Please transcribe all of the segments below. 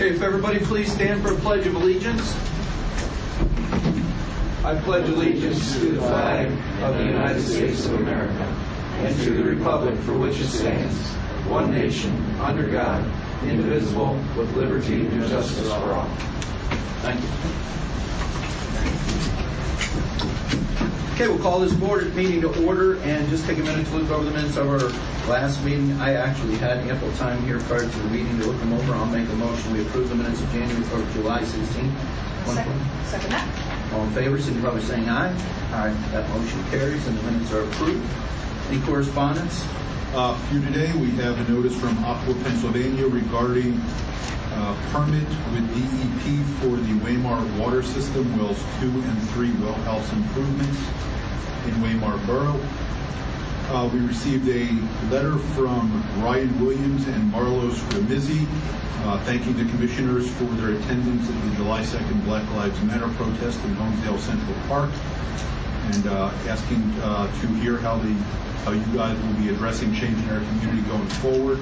Okay, if everybody please stand for a pledge of allegiance. I pledge allegiance to the flag of the United States of America and to the republic for which it stands, one nation, under God, indivisible, with liberty and justice for all. Thank you. Okay, we'll call this board meeting to order and just take a minute to look over the minutes of our last meeting. I actually had ample time here prior to the meeting to look them over. I'll make a motion. We approve the minutes of January or July 16th. Second, second that. All in favor, signify by saying aye. Aye. That motion carries and the minutes are approved. Any correspondence? Uh, For you today, we have a notice from Aqua, Pennsylvania regarding uh, permit with DEP for the Waymart water system, wells two and three well house improvements in Waymart Borough. Uh, We received a letter from Ryan Williams and Marlos Ramizzi uh, thanking the commissioners for their attendance at the July 2nd Black Lives Matter protest in Honesdale Central Park and uh, asking uh, to hear how the, how you guys will be addressing change in our community going forward.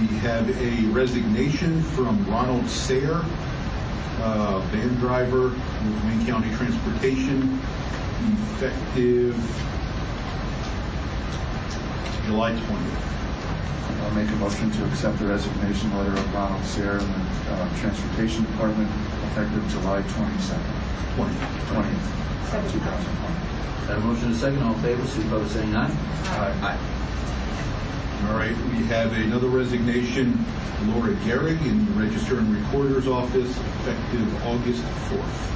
We have a resignation from Ronald Sayer, uh, van driver with Wayne County Transportation, effective July 20th. I'll make a motion to accept the resignation letter of Ronald Sayre in the uh, Transportation Department effective July 22nd, 20th. 20th, Second. 2020. Got a motion and a second. All in favor, signify by saying aye. Aye. All right, we have another resignation, Laura Gehrig in the Register and Recorder's Office, effective August 4th.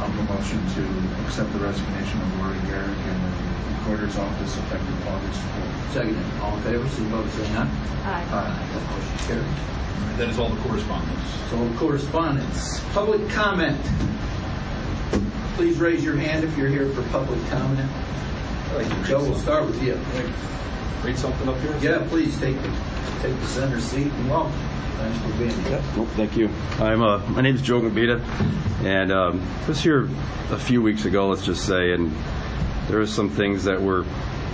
I'll make a motion to accept the resignation of Lori Garrick in the Recorder's Office effective August 4th. Second. All in favor, signify by saying aye. Aye. That motion carries. All right, That is all the correspondence. So correspondence, public comment. Please raise your hand if you're here for public comment. Joe, we'll start with you. read something up here? Yeah, please take the, take the center seat and welcome. Thanks for being here. Well, thank you. I'm, uh, my name is Joe Gambita, and um, I was here a few weeks ago, let's just say, and there were some things that were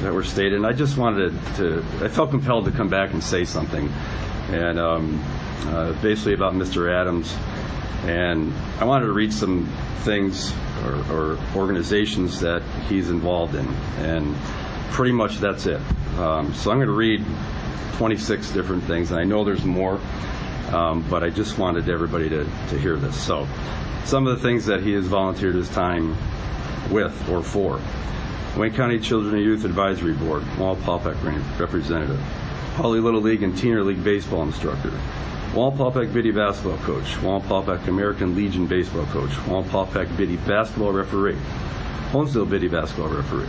that were stated, and I just wanted to, I felt compelled to come back and say something, and um, uh, basically about Mr. Adams, and I wanted to read some things or, or organizations that he's involved in, and pretty much that's it. Um, so I'm going to read 26 different things, and I know there's more, um, but I just wanted everybody to, to hear this. So, some of the things that he has volunteered his time with or for Wayne County Children and Youth Advisory Board, Wallenpaupack representative, Hawley Little League and Teener League baseball instructor, Wallenpaupack Biddy basketball coach, Wallenpaupack American Legion baseball coach, Wallenpaupack Biddy basketball referee, Honesdale Biddy basketball referee,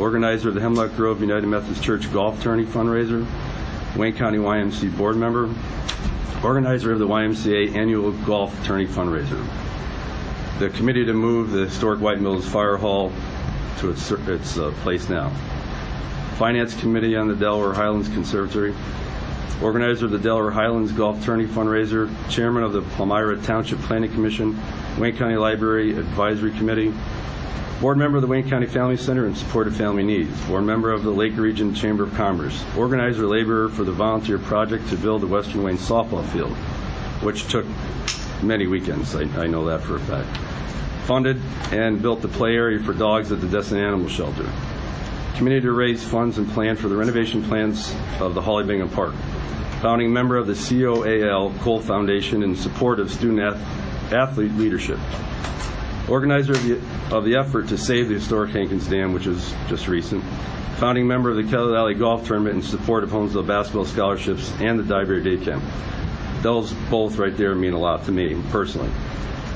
organizer of the Hemlock Grove United Methodist Church Golf Tourney fundraiser, Wayne County YMCA board member, organizer of the YMCA annual golf tourney fundraiser, the committee to move the historic White Mills Fire Hall to its, its uh, place now, finance committee on the Delaware Highlands Conservatory, organizer of the Delaware Highlands Golf Tourney fundraiser, chairman of the Palmyra Township Planning Commission, Wayne County Library Advisory Committee, Board member of the Wayne County Family Center in support of family needs. Board member of the Lake Region Chamber of Commerce. Organizer laborer for the volunteer project to build the Western Wayne softball field, which took many weekends. I, I know that for a fact. Funded and built the play area for dogs at the Dessin Animal Shelter. Committee to raise funds and plan for the renovation plans of the Hawley Bingham Park. Founding member of the COAL Cole Foundation in support of student ath- athlete leadership organizer of the, of the effort to save the historic Hankins Dam, which was just recent, founding member of the Kelly Valley Golf Tournament in support of Honesdale basketball scholarships and the Diver Day Camp. Those both right there mean a lot to me personally.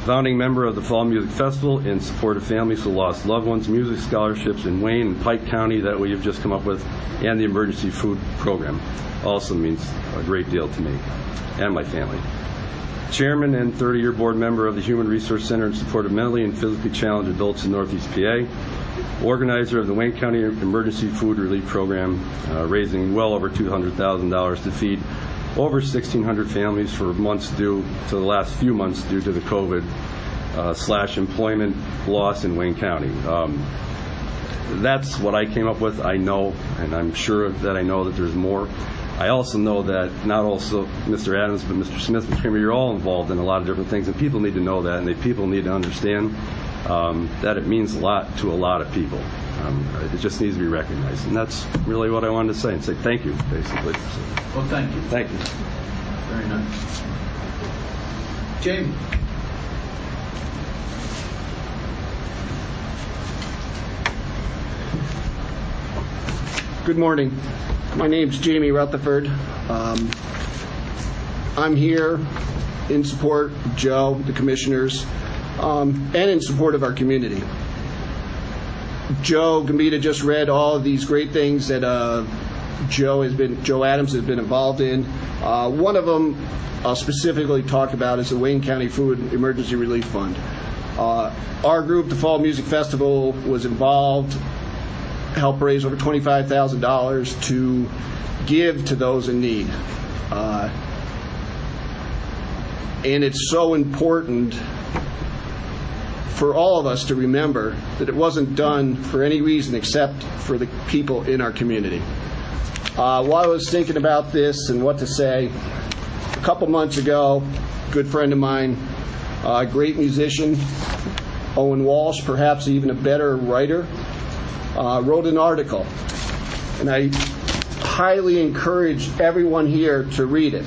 Founding member of the Fall Music Festival in support of families who lost loved ones, music scholarships in Wayne and Pike County that we have just come up with, and the emergency food program also means a great deal to me and my family. Chairman and 30-year board member of the Human Resource Center in support of mentally and physically challenged adults in Northeast PA, organizer of the Wayne County Emergency Food Relief Program, uh, raising well over $200,000 to feed over 1,600 families for months due to the last few months due to the COVID uh, slash employment loss in Wayne County. Um, that's what I came up with. I know, and I'm sure that I know that there's more. I also know that not also Mr. Adams, but Mr. Smith, Mr. Kramer, you're all involved in a lot of different things, and people need to know that, and people need to understand um, that it means a lot to a lot of people. Um, it just needs to be recognized, and that's really what I wanted to say, and say thank you, basically. So, Well, thank you. thank you. Very nice. Jamie? Good morning. My name's Jamie Rutherford. Um, I'm here in support of Joe, the commissioners, um, and in support of our community. Joe Gambita just read all of these great things that uh, Joe has been, Joe Adams has been involved in. Uh, one of them I'll specifically talk about is the Wayne County Food Emergency Relief Fund. Uh, our group, the Fall Music Festival, was involved helped raise over $25,000 to give to those in need. Uh, and it's so important for all of us to remember that it wasn't done for any reason except for the people in our community. Uh, while I was thinking about this and what to say, a couple months ago, a good friend of mine, a great musician, Owen Walsh, perhaps even a better writer, uh, wrote an article, and I highly encourage everyone here to read it.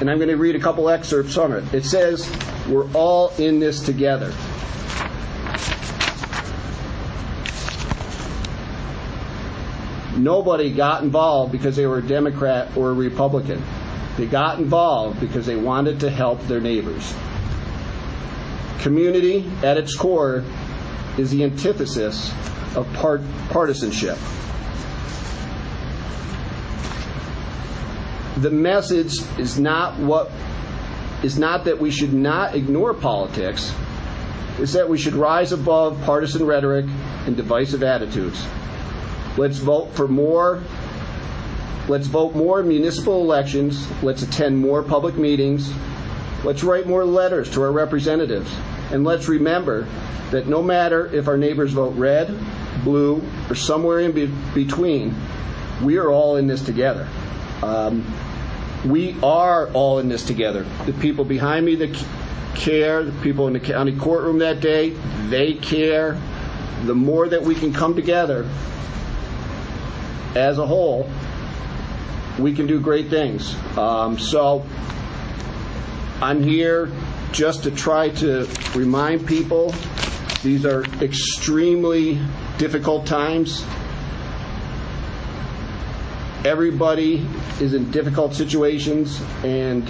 And I'm going to read a couple excerpts from it. It says, We're all in this together. Nobody got involved because they were a Democrat or a Republican. They got involved because they wanted to help their neighbors. Community, at its core, is the antithesis of part- partisanship. The message is not what is not that we should not ignore politics, is that we should rise above partisan rhetoric and divisive attitudes. Let's vote for more let's vote more in municipal elections, let's attend more public meetings, let's write more letters to our representatives, and let's remember that no matter if our neighbors vote red, blue, or somewhere in be- between, we are all in this together. Um, we are all in this together. The people behind me that care, the people in the county courtroom that day, they care. The more that we can come together as a whole, we can do great things. Um, so I'm here just to try to remind people these are extremely difficult times. Everybody is in difficult situations, and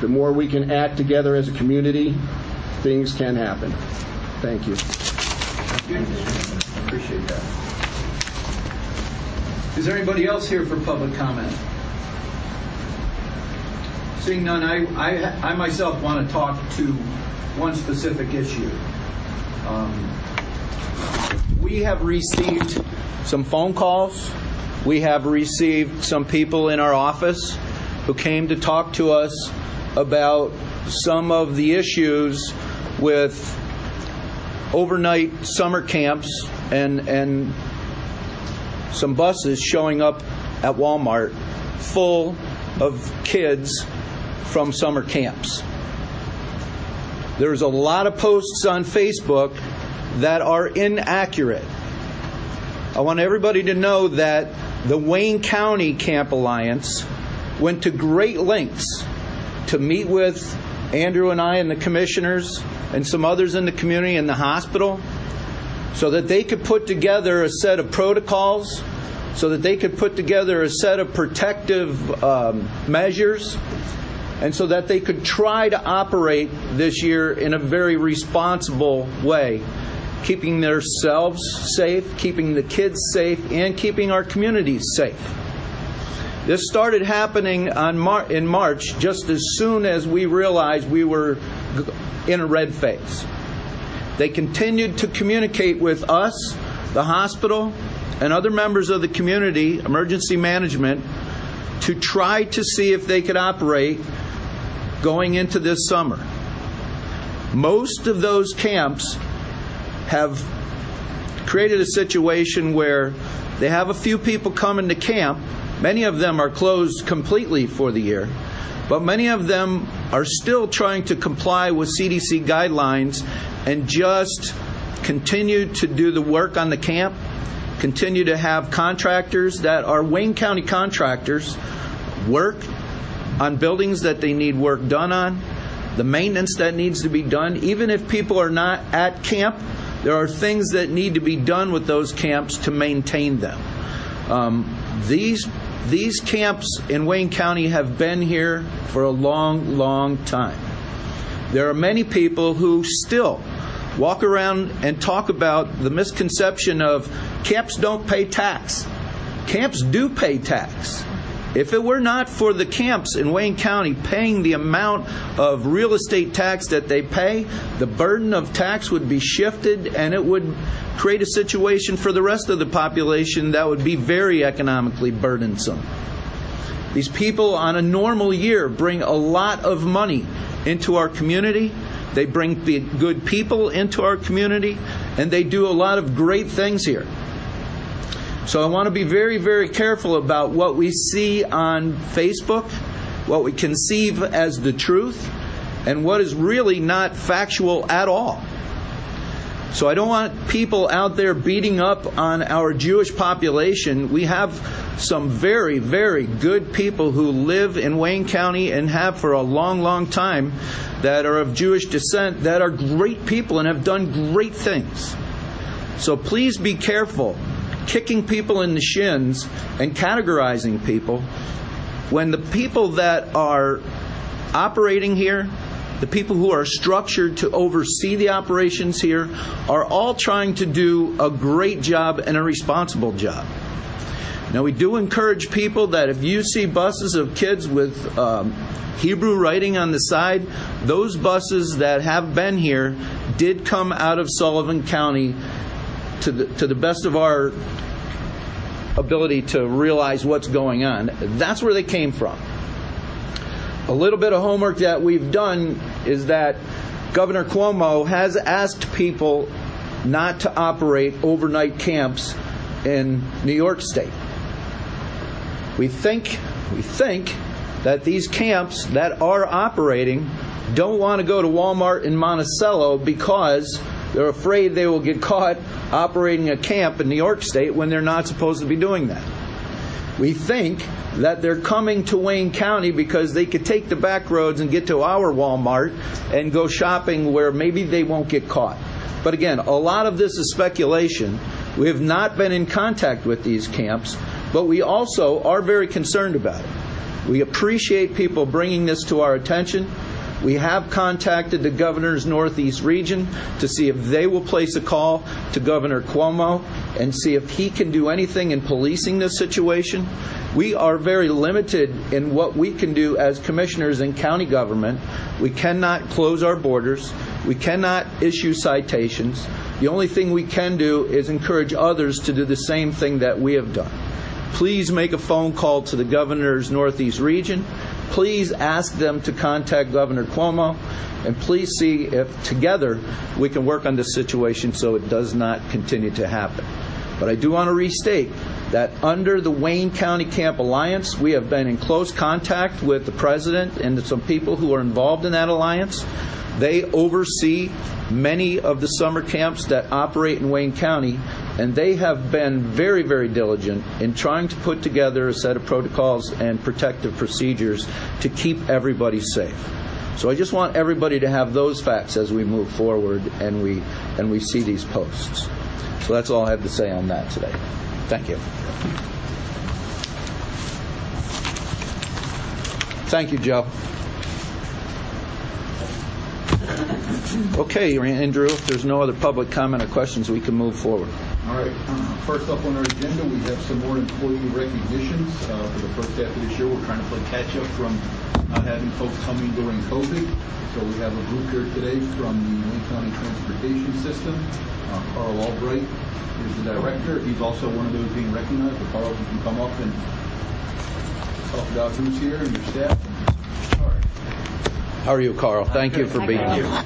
the more we can act together as a community, things can happen. Thank you. Appreciate that. Is there anybody else here for public comment? Seeing none, I, I, I myself want to talk to one specific issue. Um, We have received some phone calls. We have received some people in our office who came to talk to us about some of the issues with overnight summer camps and, and some buses showing up at Walmart full of kids from summer camps. There's a lot of posts on Facebook that are inaccurate. I want everybody to know that the Wayne County Camp Alliance went to great lengths to meet with Andrew and I and the commissioners and some others in the community and the hospital so that they could put together a set of protocols, so that they could put together a set of protective um, measures, and so that they could try to operate this year in a very responsible way, keeping themselves safe, keeping the kids safe, and keeping our communities safe. This started happening Mar- in March just as soon as we realized we were in a red phase. They continued to communicate with us, the hospital, and other members of the community, emergency management, to try to see if they could operate going into this summer. Most of those camps have created a situation where they have a few people coming to camp, Many of them are closed completely for the year, but many of them are still trying to comply with CDC guidelines and just continue to do the work on the camp, continue to have contractors that are Wayne County contractors work on buildings that they need work done on, the maintenance that needs to be done. Even if people are not at camp, there are things that need to be done with those camps to maintain them. Um, these these camps in Wayne County have been here for a long, long time. There are many people who still walk around and talk about the misconception of camps don't pay tax. Camps do pay tax. If it were not for the camps in Wayne County paying the amount of real estate tax that they pay, the burden of tax would be shifted and it would create a situation for the rest of the population that would be very economically burdensome. These people on a normal year bring a lot of money into our community. They bring good people into our community and they do a lot of great things here. So I want to be very, very careful about what we see on Facebook, what we conceive as the truth, and what is really not factual at all. So I don't want people out there beating up on our Jewish population. We have some very, very good people who live in Wayne County and have for a long, long time that are of Jewish descent that are great people and have done great things. So please be careful kicking people in the shins and categorizing people when the people that are operating here, the people who are structured to oversee the operations here, are all trying to do a great job and a responsible job. Now, we do encourage people that if you see buses of kids with um, Hebrew writing on the side, those buses that have been here did come out of Sullivan County to the, to the best of our ability to realize what's going on. That's where they came from. A little bit of homework that we've done is that Governor Cuomo has asked people not to operate overnight camps in New York State. We think we think that these camps that are operating don't want to go to Walmart in Monticello because they're afraid they will get caught operating a camp in New York State when they're not supposed to be doing that. We think that they're coming to Wayne County because they could take the back roads and get to our Walmart and go shopping where maybe they won't get caught. But again, a lot of this is speculation. We have not been in contact with these camps, but we also are very concerned about it. We appreciate people bringing this to our attention. We have contacted the governor's Northeast region to see if they will place a call to Governor Cuomo and see if he can do anything in policing this situation. We are very limited in what we can do as commissioners in county government. We cannot close our borders. We cannot issue citations. The only thing we can do is encourage others to do the same thing that we have done. Please make a phone call to the governor's Northeast region please ask them to contact Governor Cuomo and please see if together we can work on this situation so it does not continue to happen. But I do want to restate that under the Wayne County Camp Alliance, we have been in close contact with the president and some people who are involved in that alliance. They oversee many of the summer camps that operate in Wayne County, and they have been very, very diligent in trying to put together a set of protocols and protective procedures to keep everybody safe. So I just want everybody to have those facts as we move forward and we and we see these posts. So that's all I have to say on that today. Thank you. Thank you, Joe. Okay, Andrew, if there's no other public comment or questions, we can move forward. All right, uh, first up on our agenda, we have some more employee recognitions. Uh, For the first half of this year, we're trying to play catch-up from not having folks coming during COVID. So we have a group here today from the Wayne County Transportation System. Uh, Carl Albright is the director. He's also one of those being recognized. So Carl, if you can come up and talk about who's here and your staff. All right. How are you, Carl? Thank you for being here.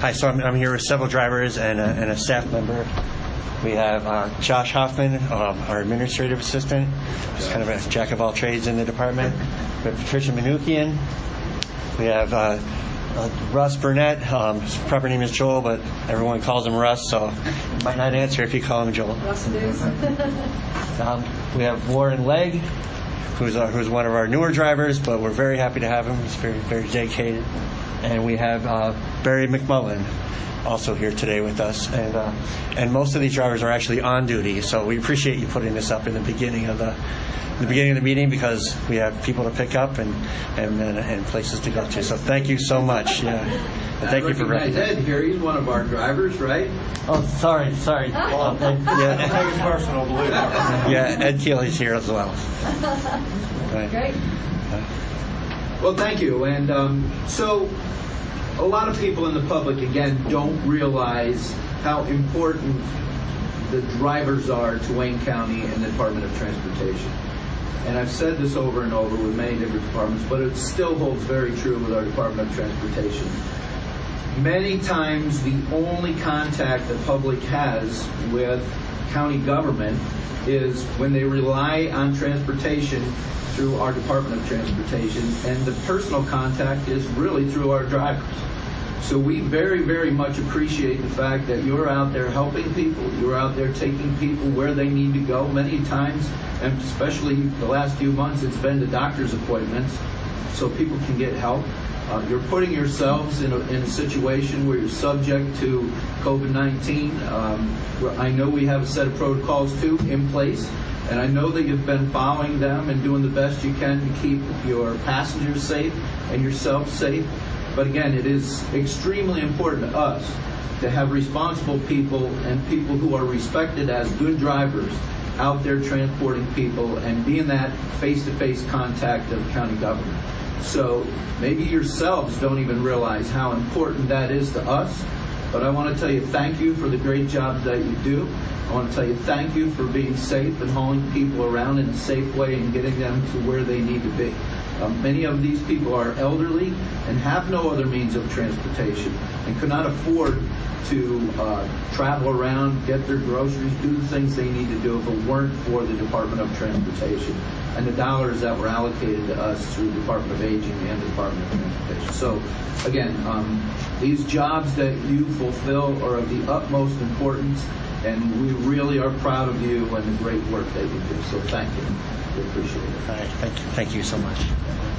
Hi, so I'm, I'm here with several drivers and a, and a staff member. We have uh, Josh Hoffman, um, our administrative assistant, who's kind of a jack of all trades in the department. We have Patricia Manukian. We have uh, uh, Russ Burnett. Um, his proper name is Joel, but everyone calls him Russ, so he might not answer if you call him Joel. Russ it is. Um, we have Warren Legg, who's, uh, who's one of our newer drivers, but we're very happy to have him. He's very, very dedicated. And we have uh, Barry McMullen, also here today with us. And, uh, and most of these drivers are actually on duty, so we appreciate you putting this up in the beginning of the, the beginning of the meeting because we have people to pick up and, and, and, and places to go to. So thank you so much. Yeah. And thank you for recognize recognizing. Ed here. He's one of our drivers, right? Oh, sorry, sorry. Um, Ed, yeah, personal, believe it. yeah, Ed Keeley's here as well. Right. Great. Well, thank you. And um, so, a lot of people in the public, again, don't realize how important the drivers are to Wayne County and the Department of Transportation. And I've said this over and over with many different departments, but it still holds very true with our Department of Transportation. Many times, the only contact the public has with county government is when they rely on transportation through our Department of Transportation, and the personal contact is really through our drivers. So we very, very much appreciate the fact that you're out there helping people. You're out there taking people where they need to go. Many times, and especially the last few months, it's been to doctor's appointments so people can get help. Uh, you're putting yourselves in a, in a situation where you're subject to COVID-19. Um, I know we have a set of protocols too in place, and I know that you've been following them and doing the best you can to keep your passengers safe and yourself safe. But again, it is extremely important to us to have responsible people and people who are respected as good drivers out there transporting people and being that face-to-face contact of county government. So maybe yourselves don't even realize how important that is to us. But I want to tell you thank you for the great job that you do. I want to tell you thank you for being safe and hauling people around in a safe way and getting them to where they need to be. Um, many of these people are elderly and have no other means of transportation and could not afford to uh, travel around, get their groceries, do the things they need to do if it weren't for the Department of Transportation and the dollars that were allocated to us through the Department of Aging and the Department of Transportation. So, again, um, these jobs that you fulfill are of the utmost importance, and we really are proud of you and the great work that you do. So, thank you. We appreciate it. All right. Thank you. Thank you so much.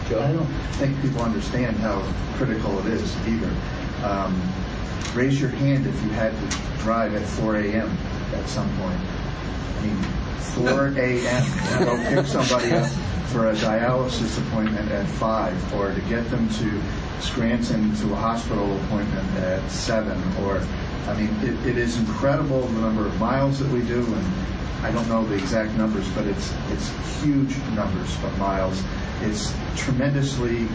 Joe? I don't think people understand how critical it is either. Um, raise your hand if you had to drive at 4 a.m. at some point. I mean, 4 a.m. to pick somebody up for a dialysis appointment at 5 or to get them to Scranton to a hospital appointment at 7 or I mean it, it is incredible the number of miles that we do and I don't know the exact numbers but it's it's huge numbers of miles. It's tremendously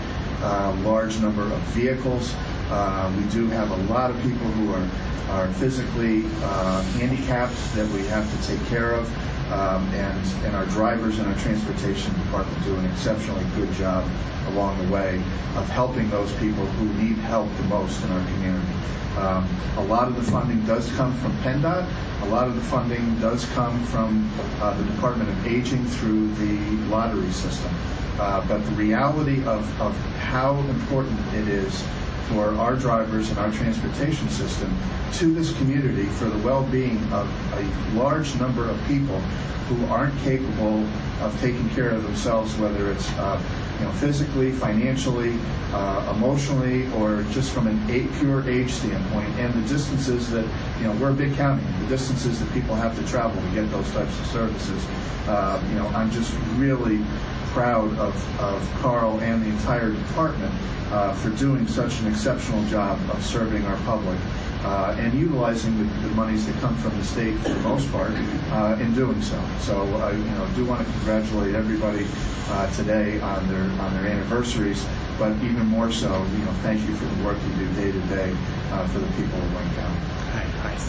uh, large number of vehicles. Uh, we do have a lot of people who are are physically uh, handicapped that we have to take care of um, and, and our drivers and our transportation department do an exceptionally good job along the way of helping those people who need help the most in our community. Um, a lot of the funding does come from PennDOT. A lot of the funding does come from uh, the Department of Aging through the lottery system. Uh, but the reality of, of how important it is for our drivers and our transportation system to this community for the well-being of a large number of people who aren't capable of taking care of themselves, whether it's uh, you know physically, financially, uh, emotionally, or just from an a, pure age standpoint, and the distances that you know we're a big county, the distances that people have to travel to get those types of services. Uh, you know, I'm just really proud of, of Carl and the entire department uh, for doing such an exceptional job of serving our public uh, and utilizing the, the monies that come from the state for the most part uh, in doing so. So I you know, do want to congratulate everybody uh, today on their on their anniversaries, but even more so, you know, thank you for the work you do day to day uh, for the people of Wayne County.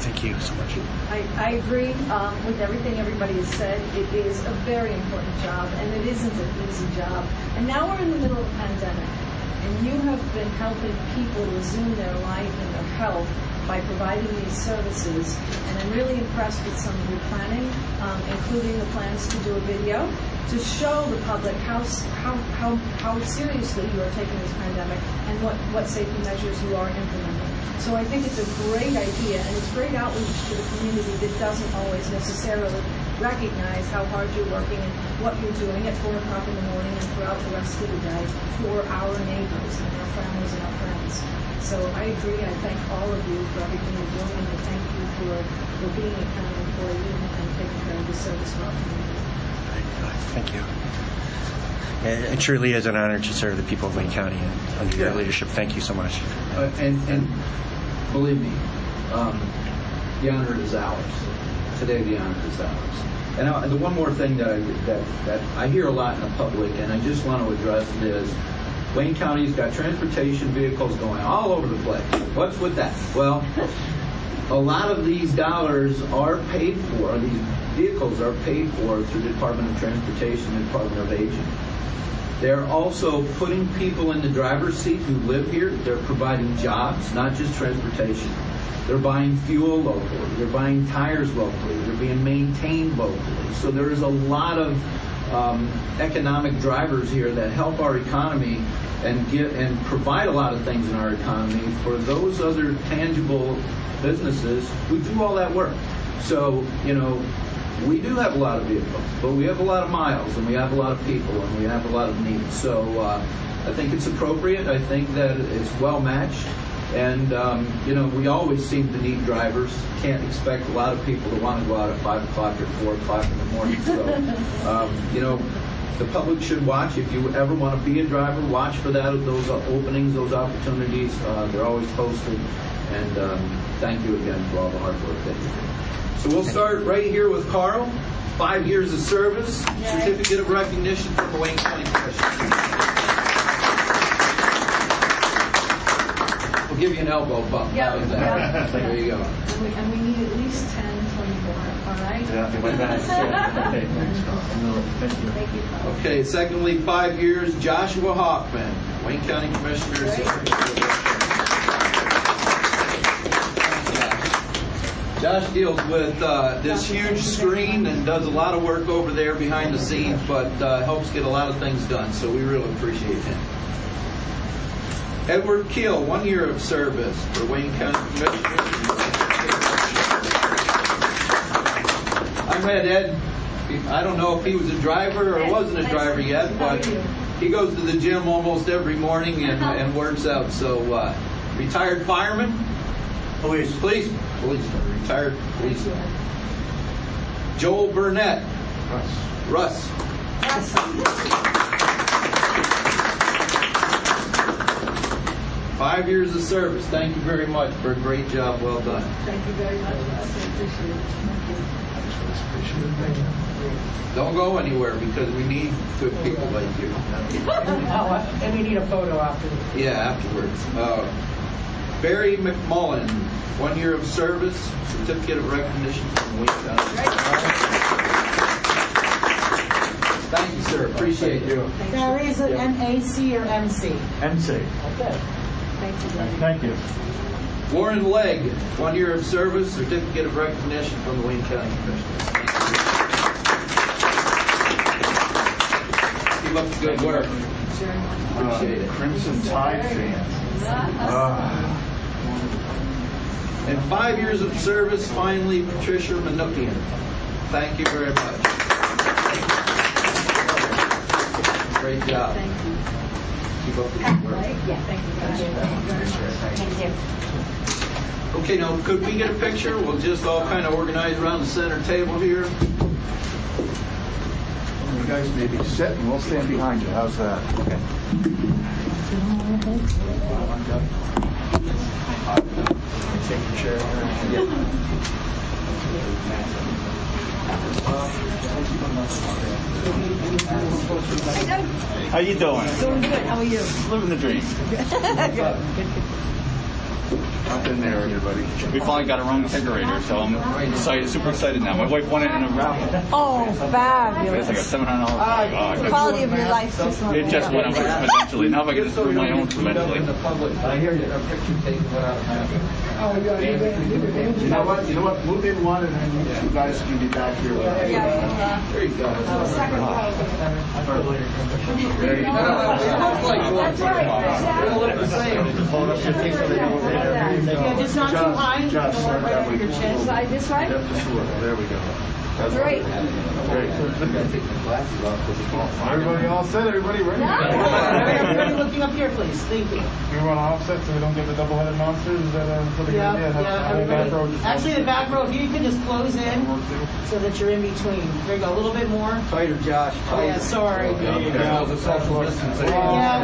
Thank you so much. I, I agree um, with everything everybody has said. It is a very important job, and it isn't an easy job. And now we're in the middle of a pandemic, and you have been helping people resume their life and their health by providing these services. And I'm really impressed with some of your planning, um, including the plans to do a video to show the public how, how, how, how seriously you are taking this pandemic and what, what safety measures you are implementing. So I think it's a great idea, and it's great outreach to the community that doesn't always necessarily recognize how hard you're working and what you're doing at four o'clock in the morning and throughout the rest of the day for our neighbors and our families and our friends. So I agree. And I thank all of you for everything you're doing, and I thank you for, for being a county employee and, and taking care of the service for our community. Thank you. It truly is an honor to serve the people of Wayne County and under your leadership. Thank you so much. Uh, and, and believe me, um, the honor is ours. Today, the honor is ours. And, I, the one more thing that I, that, that I hear a lot in the public, and I just want to address it is, Wayne County's got transportation vehicles going all over the place. What's with that? Well, a lot of these dollars are paid for, these vehicles are paid for through the Department of Transportation and Department of Aging. They're also putting people in the driver's seat who live here. They're providing jobs, not just transportation. They're buying fuel locally. They're buying tires locally. They're being maintained locally. So there is a lot of um, economic drivers here that help our economy and get and provide a lot of things in our economy for those other tangible businesses who do all that work. So you know, we do have a lot of vehicles, but we have a lot of miles, and we have a lot of people, and we have a lot of needs. So uh, I think it's appropriate. I think that it's well matched. And, um, you know, we always seem to need drivers. Can't expect a lot of people to want to go out at 5 o'clock or 4 o'clock in the morning. So, um, you know, the public should watch. If you ever want to be a driver, watch for that, those openings, those opportunities. Uh, they're always posted. And um, thank you again for all the hard work that you do. So we'll start right here with Carl. Five years of service, certificate of recognition from the Wayne County Commission. We'll give you an elbow bump. Yeah, How's that? yeah. There you go. And we, and we need at least 10, 20 more, all right? Thank you. Carl. Okay, secondly, five years, Joshua Hoffman, Wayne County Commissioners. Josh deals with uh, this huge screen and does a lot of work over there behind the scenes, but uh, helps get a lot of things done, so we really appreciate him. Edward Keel, one year of service for Wayne County Commissioners. I met Ed, I don't know if he was a driver or wasn't a driver yet, but he goes to the gym almost every morning and, and works out. So, uh, retired fireman? Police. Police. Policeman. Retired policeman. Joel Burnett. Russ. Russ. Five years of service. Thank you very much for a great job. Well done. Thank you very much, Russ. I appreciate it. Thank you. Don't go anywhere because we need good people like you. And we need a photo after. Yeah, afterwards. Uh, Barry McMullen, one year of service, certificate of recognition from Wayne County. Thank you, sir. Appreciate you. Barry, is it M-A-C or M-C? MC. Okay. Thank you, Barry. Thank you. Warren Legg, one year of service, certificate of recognition from the Wayne County Commissioners. Keep up the good work. Appreciate it. Crimson Tide fan. Ah. And five years of service, finally, Patricia Manukian. Thank you very much. Great job. Thank you. Keep up the good work. Yeah, thank you. Thank you very much. Thank you. Okay, now, could we get a picture? We'll just all kind of organize around the center table here. You guys maybe sit and we'll stand behind you. How's that? Okay. Take your chair. How you doing? Doing good. How are you? Living the dream. Up in there, everybody. We finally got our own kegerator, so I'm excited, super excited now. My wife won it in a raffle. Oh, It's like a seven hundred dollars. Quality of your life just went It just went up exponentially. Now if I can just do my own exponentially. I hear you, a picture taken without a mask. Oh, you know what? You know what? Move in one, and then you guys can be back here. There you go. That's right. It'll look the same. Yeah, just not too high. Just, Don't right that over we- your chin. Side this way? Yep, just a little. There we go. That's Great. Great. Everybody all set? Everybody ready? Everybody looking up here, please. Thank you. We want to offset so we don't get the double-headed monsters. Is that uh, a pretty good Yeah, idea? Have- yeah, have the back row everybody. just- Actually, the back row, if you can just close in so that you're in between. There you go, a little bit more. Tighter, Josh. Oh, yeah, sorry. There you go. The social distancing. Yeah,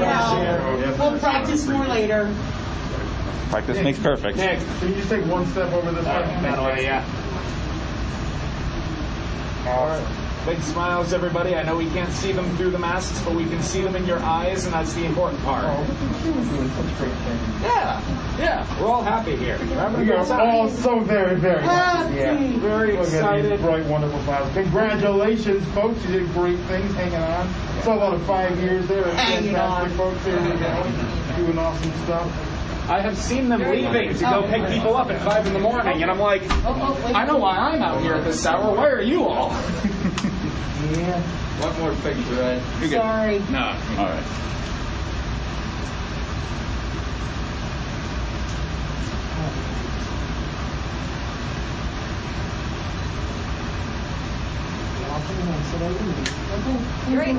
well, we'll practice more later. Practice makes perfect. Nick, can you just take one step over this way? That way, yeah. All right. Big smiles, everybody. I know we can't see them through the masks, but we can see them in your eyes, and that's the important part. Oh, yeah, yeah. We're all happy here. We're We are time. all so very, very Happy. Yeah. Very Look at excited. these bright, wonderful flowers. Congratulations, folks. You did great things hanging on. Saw about a five years there. Hanging Fantastic, on. folks. There you go. Doing awesome stuff. I have seen them leaving to go oh. pick people up at five in the morning, and I'm like, Oh, oh, wait. I know why I'm out here at this hour. Where are you all? Yeah, One more picture, Ed. sorry. No. All right.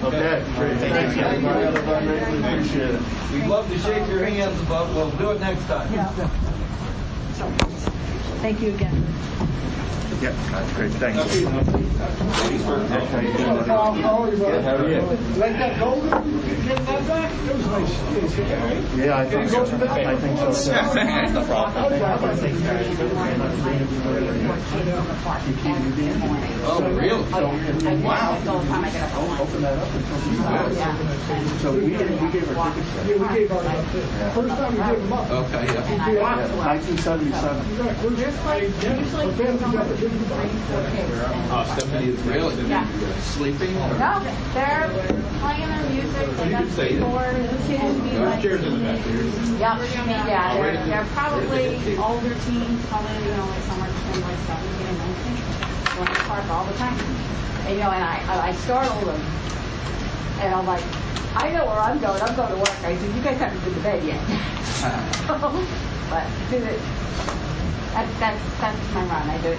Okay, great. Thank you. Everybody, everybody, we appreciate it. We'd love to shake your hands, but we'll do it next time. Yeah. Thank you again. Yeah, that's great. Thanks. Okay, How are you? Like that gold? Get that back? It was nice. Yeah, I think so. I think so. No problem. Oh, really? Wow. Open that up. and tell me. So we gave, we gave our tickets. Yeah, we gave ours up. First time we gave them up. Okay, yeah. Yeah, 1977. Our got Oh, Stephanie is really sleeping? or- No, they're playing their music. Oh, you can say that. Before the kids be There's chairs in the back there. Yep, yeah, they're, they're probably older teens, probably, you know, like somewhere between like seventeen and nineteen. Going to the park all the time. And, you know, and I, I startled them. And I'm like, I know where I'm going, I'm going to work. I said, you guys haven't been to bed yet. But, do it. That's, that's, that's my run. I do it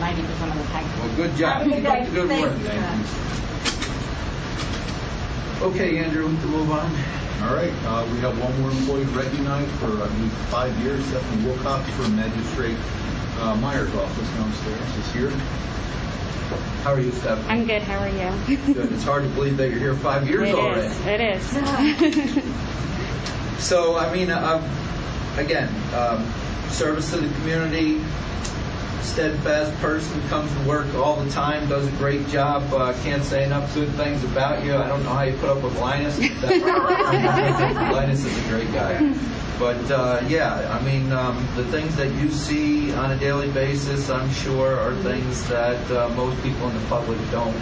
ninety percent of the time. Well, good job. Have a good day. Good Thank work. you. Okay, Andrew, we can move on. All right, uh, we have one more employee recognized for, I believe, five years, Stephanie Wilcox from Magistrate uh, Meyer's office downstairs is here. How are you, Stephanie? I'm good. How are you? Good. It's hard to believe that you're here five years It already. is. It is. So, I mean, um, again, um, service to the community, steadfast person, comes to work all the time, does a great job. Uh, can't say enough good things about you. I don't know how you put up with Linus. Linus is a great guy. But uh, yeah, I mean, um, the things that you see on a daily basis, I'm sure, are things that uh, most people in the public don't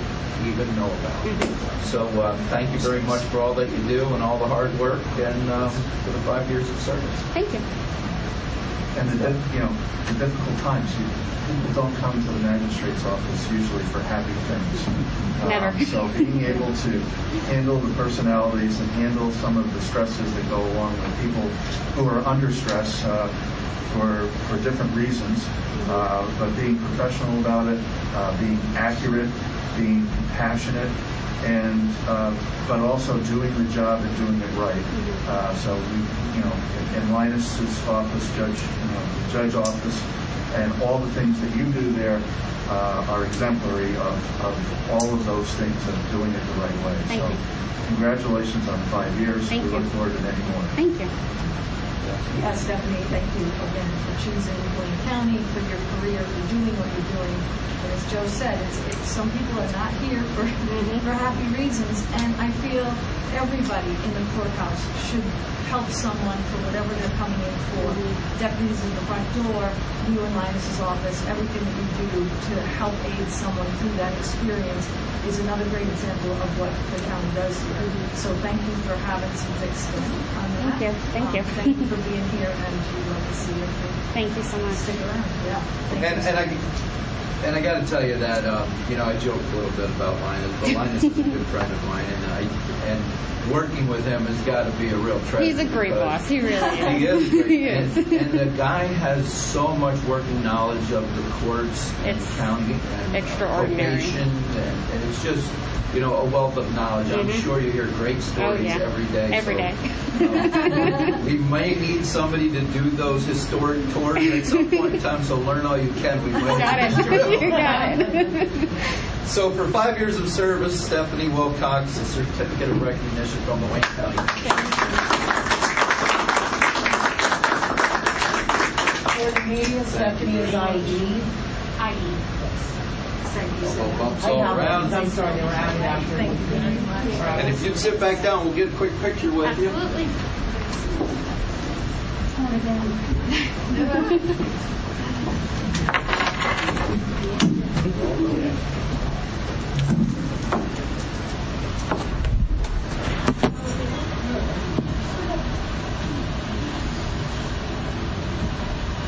even know about. So uh, thank you very much for all that you do and all the hard work and um, for the five years of service. Thank you. And the, you know, the difficult times, you, people don't come to the magistrate's office usually for happy things. Um, Never. So being able to handle the personalities and handle some of the stresses that go along with people who are under stress uh, for, for different reasons, uh, but being professional about it, uh, being accurate, being compassionate, and uh, but also doing the job and doing it right. Uh, so we, you know, in, in Linus's office, judge, you know, judge office, and all the things that you do there uh, are exemplary of, of all of those things and doing it the right way. Thank so you. congratulations on five years. Thank we you. look forward to many more. Thank you. Yes, Stephanie, thank you again for choosing Wayne County, for your career, for doing what you're doing. And as Joe said, it's, it's, some people are not here for, mm-hmm. for happy reasons, and I feel everybody in the courthouse should help someone for whatever they're coming in for. Mm-hmm. Deputies in the front door, you in Linus's office, everything that you do to help aid someone through that experience is another great example of what the county does here. Mm-hmm. So thank you for having some skin on that. Thank you. Thank you. Um, Thank you for being here, and we'd love to see you. Thank you so much. Stick around, yeah. Thank And, you. and I, and I got to tell you that, um, you know, I joke a little bit about Linus, but Linus is a good friend of mine, and I, and working with him has got to be a real treasure. He's a great boss. He really is. He is. great. He and, is. and the guy has so much working knowledge of the courts and It's county and extraordinary. and, and it's just, you know, a wealth of knowledge. I'm Mhm. sure you hear great stories Oh, yeah. every day. Every so, day. um, we may need somebody to do those historic tours at some point in time, so learn all you can. We might Got it. You got it. So for five years of service, Stephanie Wilcox, a certificate of recognition from the Wayne County. For the media, Stephanie is IE. IE. Elbow bumps I all have around. those. I'm sorry, they were added after. Thank you very much. And if you'd sit back down, we'll get a quick picture with you. Absolutely.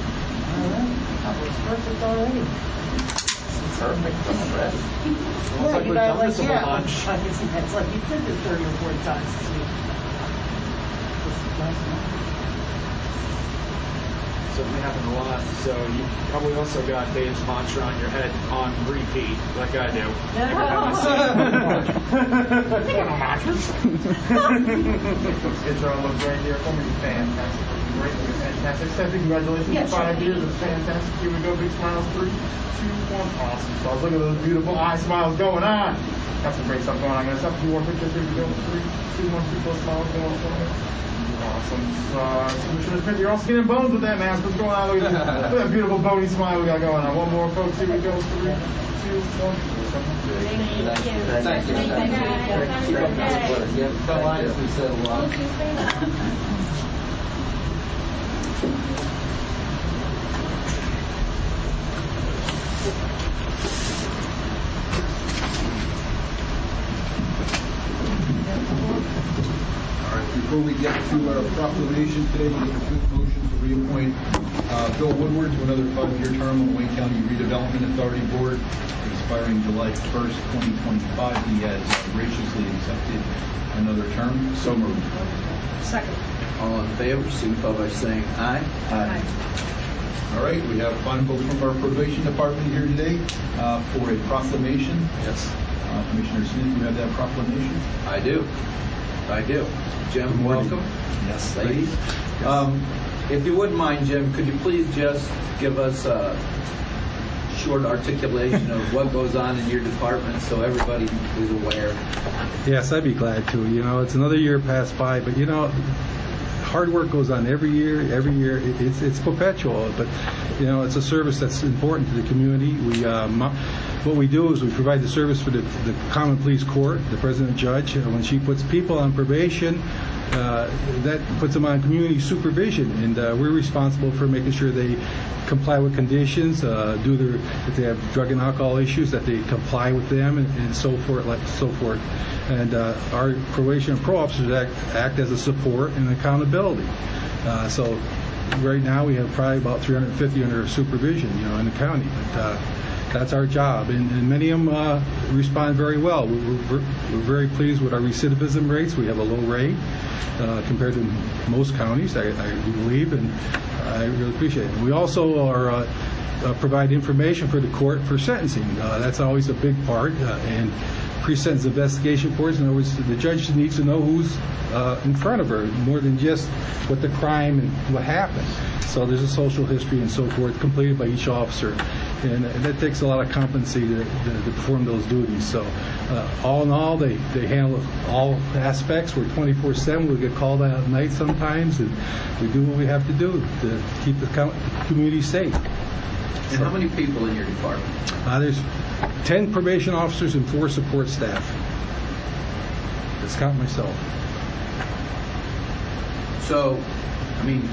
That was perfect already. Perfect. I'm ready. Yeah, like you we've guys done like, this a yeah. bunch. It's like you did this 30 or 40 times this week. This is nice. Certainly happened a lot. So you probably also got Dave's mantra on your head on repeat, like I do. Every time I see it. Get your look right here for me. Fantastic. Great. Fantastic. Stephanie, congratulations. Yeah, Five sure. years. It's fantastic. Here we go. Big smiles. Three, two, one. Awesome. So look at those beautiful eye smiles going on. Got some great stuff going on. I'm going to stop a few more pictures. Here we go. Three, two, one, two, four smiles going on. Going on. Awesome. Uh, Commissioner Smith, you're all skin and bones with that mask. What's going on? Look at, that- look at that beautiful bony smile we got going on. One more, folks. Here we go. Three, two, one. Thank you. Thank you. Thank you. Have a good day. Yeah, tell Linus we said hello. All right, before we get to our proclamation today, we have a quick motion to reappoint uh, Bill Woodward to another five-year term on the Wayne County Redevelopment Authority Board, expiring July 1st, 2025. He has graciously accepted another term. So moved. Second. All in favor, signify by saying aye. Aye. All right, we have fine folks from our probation department here today uh, for a proclamation. Yes, Uh, Commissioner Smith, you have that proclamation? I do. I do. Jim, morning. welcome. Yes, Ladies. Um, If you wouldn't mind, Jim, could you please just give us a short articulation of what goes on in your department so everybody is aware? Yes, I'd be glad to. You know, it's another year passed by, but you know, hard work goes on every year. Every year, It- it's it's perpetual. But you know, it's a service that's important to the community. We uh, mo- what we do is we provide the service for the, the common pleas court, the president judge. Uh, when she puts people on probation, uh, that puts them on community supervision, and uh, we're responsible for making sure they comply with conditions, uh, do their if they have drug and alcohol issues, that they comply with them, and, and so forth, like so forth. And uh, our probation and pro officers act, act as a support and accountability. Uh, so right now we have probably about 350 under supervision, you know, in the county. But uh, that's our job, and, and many of them uh, respond very well. We- We're, we're very pleased with our recidivism rates. We have a low rate uh, compared to most counties, I, I believe, and I really appreciate it. We also are. Uh, provide information for the court for sentencing. That's always a big part, and pre-sentence investigation reports. In other words, the judge needs to know who's uh, in front of her more than just what the crime and what happened. So there's a social history and so forth completed by each officer. and that takes a lot of competency to, to, to perform those duties. So, uh, all in all, they, they handle all aspects. We're 24 7. We get called out at night sometimes, and we do what we have to do to keep the community safe. And how many people in your department? Uh, there's 10 probation officers and four support staff. Let's count myself. So, I mean,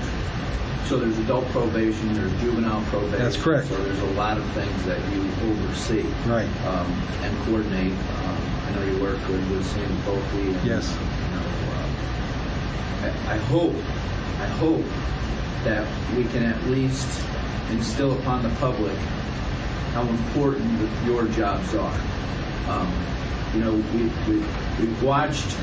so there's adult probation, there's juvenile probation. That's correct. So there's a lot of things that you oversee. Right. Um, and coordinate. Um, I know you work with, Sandy Foley. And, Yes. You know, uh, I, I hope, I hope that we can at least instill upon the public how important your jobs are. Um, you know, we, we, we've watched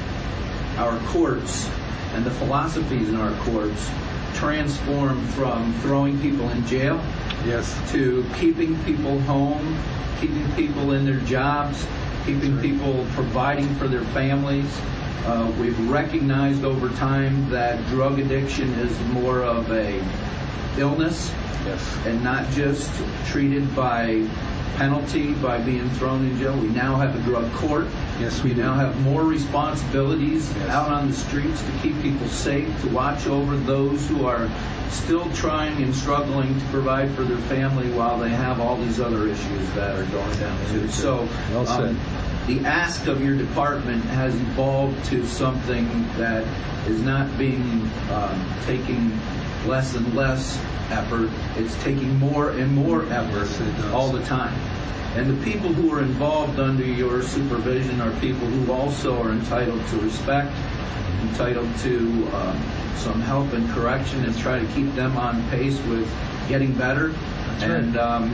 our courts and the philosophies in our courts transform from throwing people in jail yes. to keeping people home, keeping people in their jobs, keeping people providing for their families. Uh, we've recognized over time that drug addiction is more of a illness yes. and not just treated by penalty by being thrown in jail. We now have a drug court. Yes, we now have more responsibilities out on the streets to keep people safe, to watch over those who are still trying and struggling to provide for their family while they have all these other issues that are going down too. So, Well said. um, the ask of your department has evolved to something that is not being um, taking less and less effort. It's taking more and more effort all the time. And the people who are involved under your supervision are people who also are entitled to respect, entitled to um, some help and correction, and try to keep them on pace with getting better. right. and um,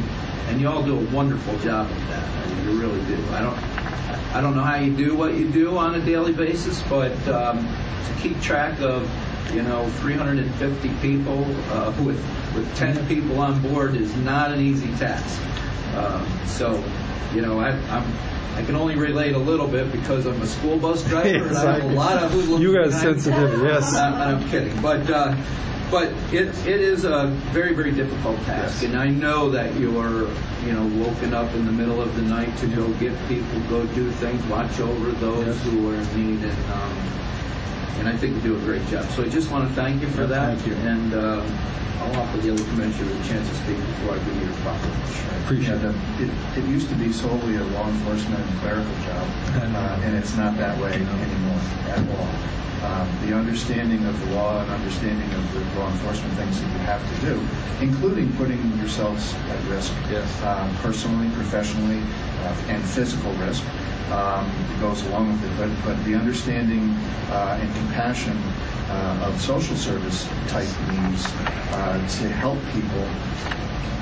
and you all do a wonderful job of that. I mean, you really do. I don't I don't know how you do what you do on a daily basis, but um, to keep track of you know 350 people uh, with with 10 people on board is not an easy task. Um, so, you know, I, I'm I can only relate a little bit because I'm a school bus driver and I have a lot of hoodlums You got a behind me. sensitivity, yes. I'm, I'm kidding, but uh, but it it is a very very difficult task, and I know that you're you know woken up in the middle of the night to go get people, go do things, watch over those who are in need, and um, and I think you do a great job. So I just want to thank you for that, thank you. and um, I'll offer the other commissioner a chance to speak before I give you your proclamation. Appreciate Yeah, the- It, it used to be solely a law enforcement and clerical job, uh, and it's not that way anymore at all. Um, the understanding of the law and understanding of the law enforcement things that you have to do, including putting yourselves at risk, um, personally, professionally, uh, and physical risk, um, goes along with it. But, but the understanding uh, and compassion uh, of social service type needs uh, to help people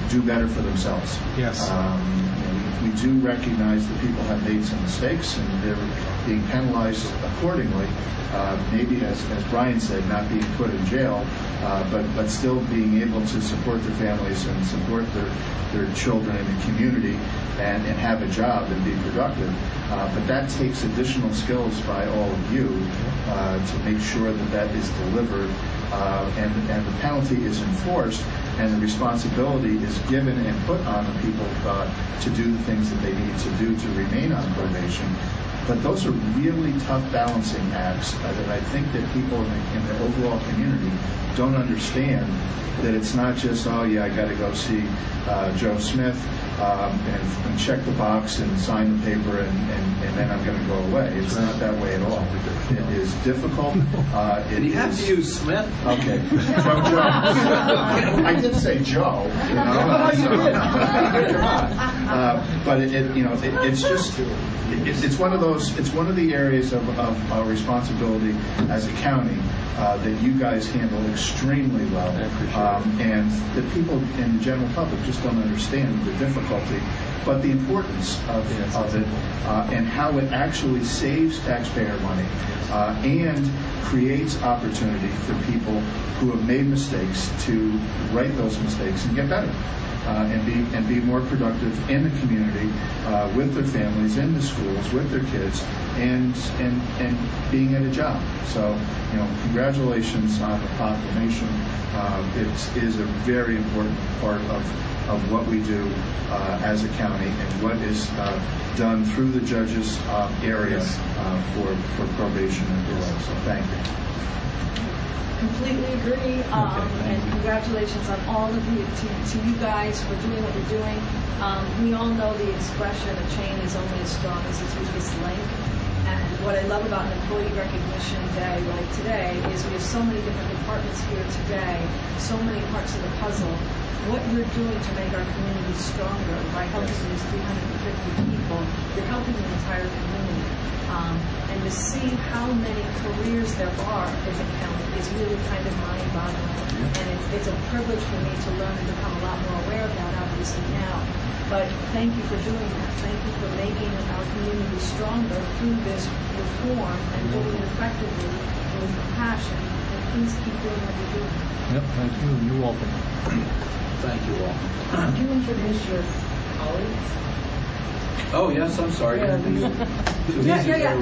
do better for themselves. Yes. Um, we, do recognize that people have made some mistakes and they're being penalized accordingly. Uh, maybe, as, as Brian said, not being put in jail, uh, but, but still being able to support their families and support their, their children in the community and, and have a job and be productive. Uh, but that takes additional skills by all of you uh, to make sure that that is delivered uh, and, and the penalty is enforced and the responsibility is given and put on the people uh, to do the things that they need to do to remain on probation. But those are really tough balancing acts uh, that I think that people in the, in the overall community don't understand that it's not just, oh, yeah, I got to go see uh, Joe Smith um, and, and check the box and sign the paper and, and, and then I'm going to go away. It's not that way at all. It is difficult. Uh, it You have to use Smith. Okay. Joe, Joe. I did say Joe, you know. so- Come on. Uh, But it, it, you know, it, it's just, it, it's one of those, it's one of the areas of, of our responsibility as a county uh, that you guys handle extremely well. Um, And the people in the general public just don't understand the difficulty, but the importance of, of it uh, and how it actually saves taxpayer money uh, and creates opportunity for people who have made mistakes to right those mistakes and get better. Uh, and be and be more productive in the community, uh, with their families, in the schools, with their kids, and, and, and being at a job. So, you know, congratulations on the proclamation. Uh, It is a very important part of, of what we do uh, as a county and what is uh, done through the judges uh, area uh, for, for probation and parole. So thank you. Completely agree, um, and congratulations on all of you, to, to you guys for doing what you're doing. Um, we all know the expression, a chain is only as strong as its weakest link. And what I love about an employee recognition day like today is we have so many different departments here today, so many parts of the puzzle. What you're doing to make our community stronger by helping these 350 people, you're helping the entire community. Um, and to see how many careers there are in the county is really kind of mind-boggling. And it's, it's a privilege for me to learn and become a lot more aware of that, obviously, now. But thank you for doing that. Thank you for making our community stronger through this reform and doing it effectively and with passion. And please keep doing what you're doing. Yep, thank you. You're welcome. Thank you all. Could you introduce your colleagues? Oh, yes, I'm sorry. Yeah, Too Yeah, yeah,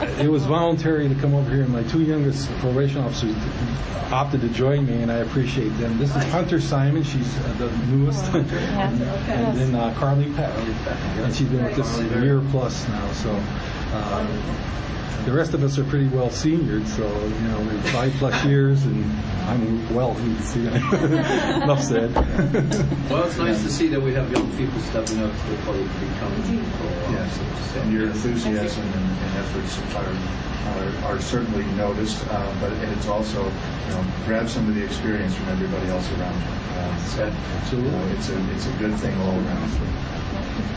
there It was voluntary to come over here, and my two youngest probation officers opted to join me, and I appreciate them. This is Hunter Simon, she's uh, the newest, and and then uh, Carly Peck, and she's been with us a year plus now, so. uh, The rest of us are pretty well seniored, so, you know, we're five plus years, and I'm well, you can see. Enough said. Well, it's nice to see that we have young people stepping up to the plate and becoming Yes, officers. and your enthusiasm and and efforts are, are- are certainly noticed, uh, but it's also, you know, grab some of the experience from everybody else around you. Uh, so, you know, It's a, it's a good thing all around.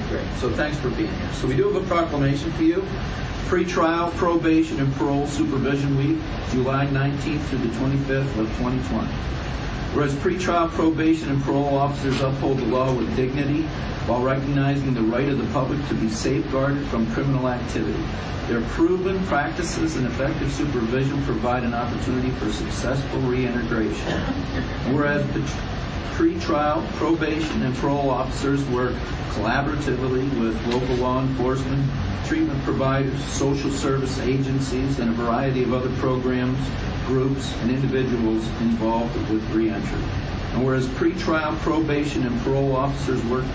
Great. So thanks for being here. So we do have a proclamation for you. Pre-trial probation and parole supervision week, July 19th through the 25th of 2020. Whereas pretrial probation and parole officers uphold the law with dignity while recognizing the right of the public to be safeguarded from criminal activity. Their proven practices and effective supervision provide an opportunity for successful reintegration. Whereas pretrial probation and parole officers work collaboratively with local law enforcement, treatment providers, social service agencies, and a variety of other programs, groups, and individuals involved with reentry. And whereas pretrial probation and parole officers work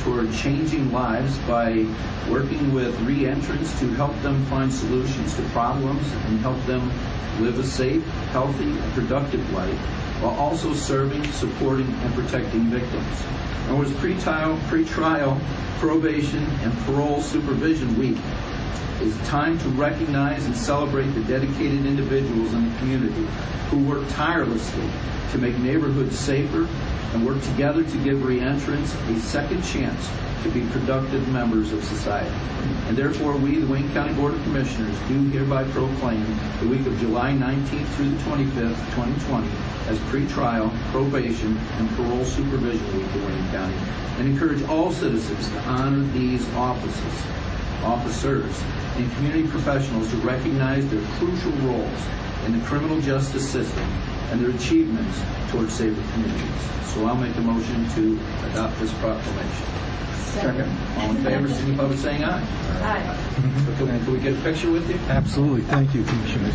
toward changing lives by working with reentrants to help them find solutions to problems and help them live a safe, healthy, and productive life while also serving, supporting, and protecting victims. And was pretrial, pretrial probation and parole supervision week is time to recognize and celebrate the dedicated individuals in the community who work tirelessly to make neighborhoods safer and work together to give reentrants a second chance to be productive members of society. And therefore, we, the Wayne County Board of Commissioners, do hereby proclaim the week of July 19th through the 25th, 2020, as pretrial, probation, and parole supervision week in Wayne County, and encourage all citizens to honor these offices, officers, and community professionals to recognize their crucial roles in the criminal justice system and their achievements towards safer communities. So I'll make a motion to adopt this proclamation. Second. All in favor, signify by saying aye. Aye. Can we- get a picture with you? Absolutely, thank you, Commissioner.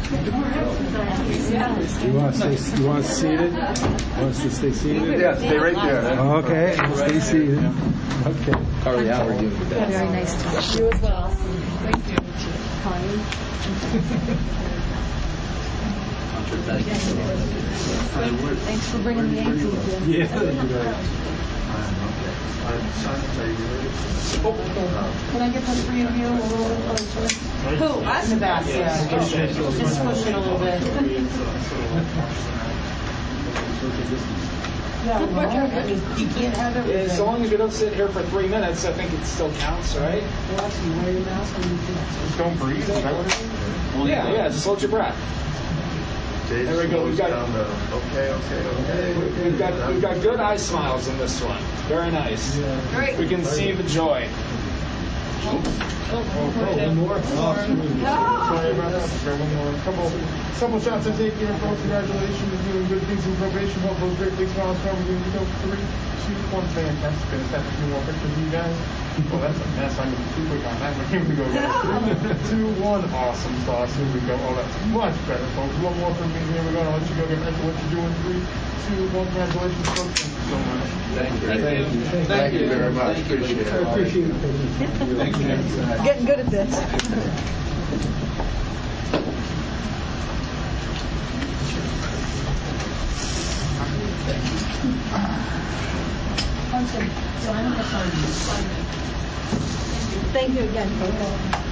You want to stay, you want to seated? Want us to stay seated? Yeah, stay right there. Okay, stay seated. Okay. Carly Howard, you. Very nice to meet you as well. Thank you. Thanks for bringing the Yankees in. Yeah. Can I get the three of you a little closer? Who, us? In the back, yeah. Just push it a little bit. Yeah, well, I mean, you can't have everything. As long as we don't sit here for three minutes, I think it still counts, right? Well, actually, wear your mask when you Just don't breathe. Is that what it is? Yeah, yeah, just hold your breath. There we go. We've got Okay, okay, okay. we've got we've got good eye smiles in this one. Very nice. Great. We can see the joy. Oh, one more? Sorry about that. One more. Couple, couple shots I take here, folks. Congratulations. You're doing good things in probation. What those great big smiles from you. We go three, two, one. Fantastic. Gonna snap a few more pictures of you guys. Well, that's a mess. I'm too quick on that. Here we go, guys. Two, one. Awesome sauce. Here we go. Oh, that's much better, folks. One more from me. Here we go. I'll let you go get back to what you're doing. Three, two, one. Congratulations, folks. Thank you so much. Thank you. Thank you. Thank you very much. Appreciate it. I appreciate it. Thank you. Getting good at this. Thank you again.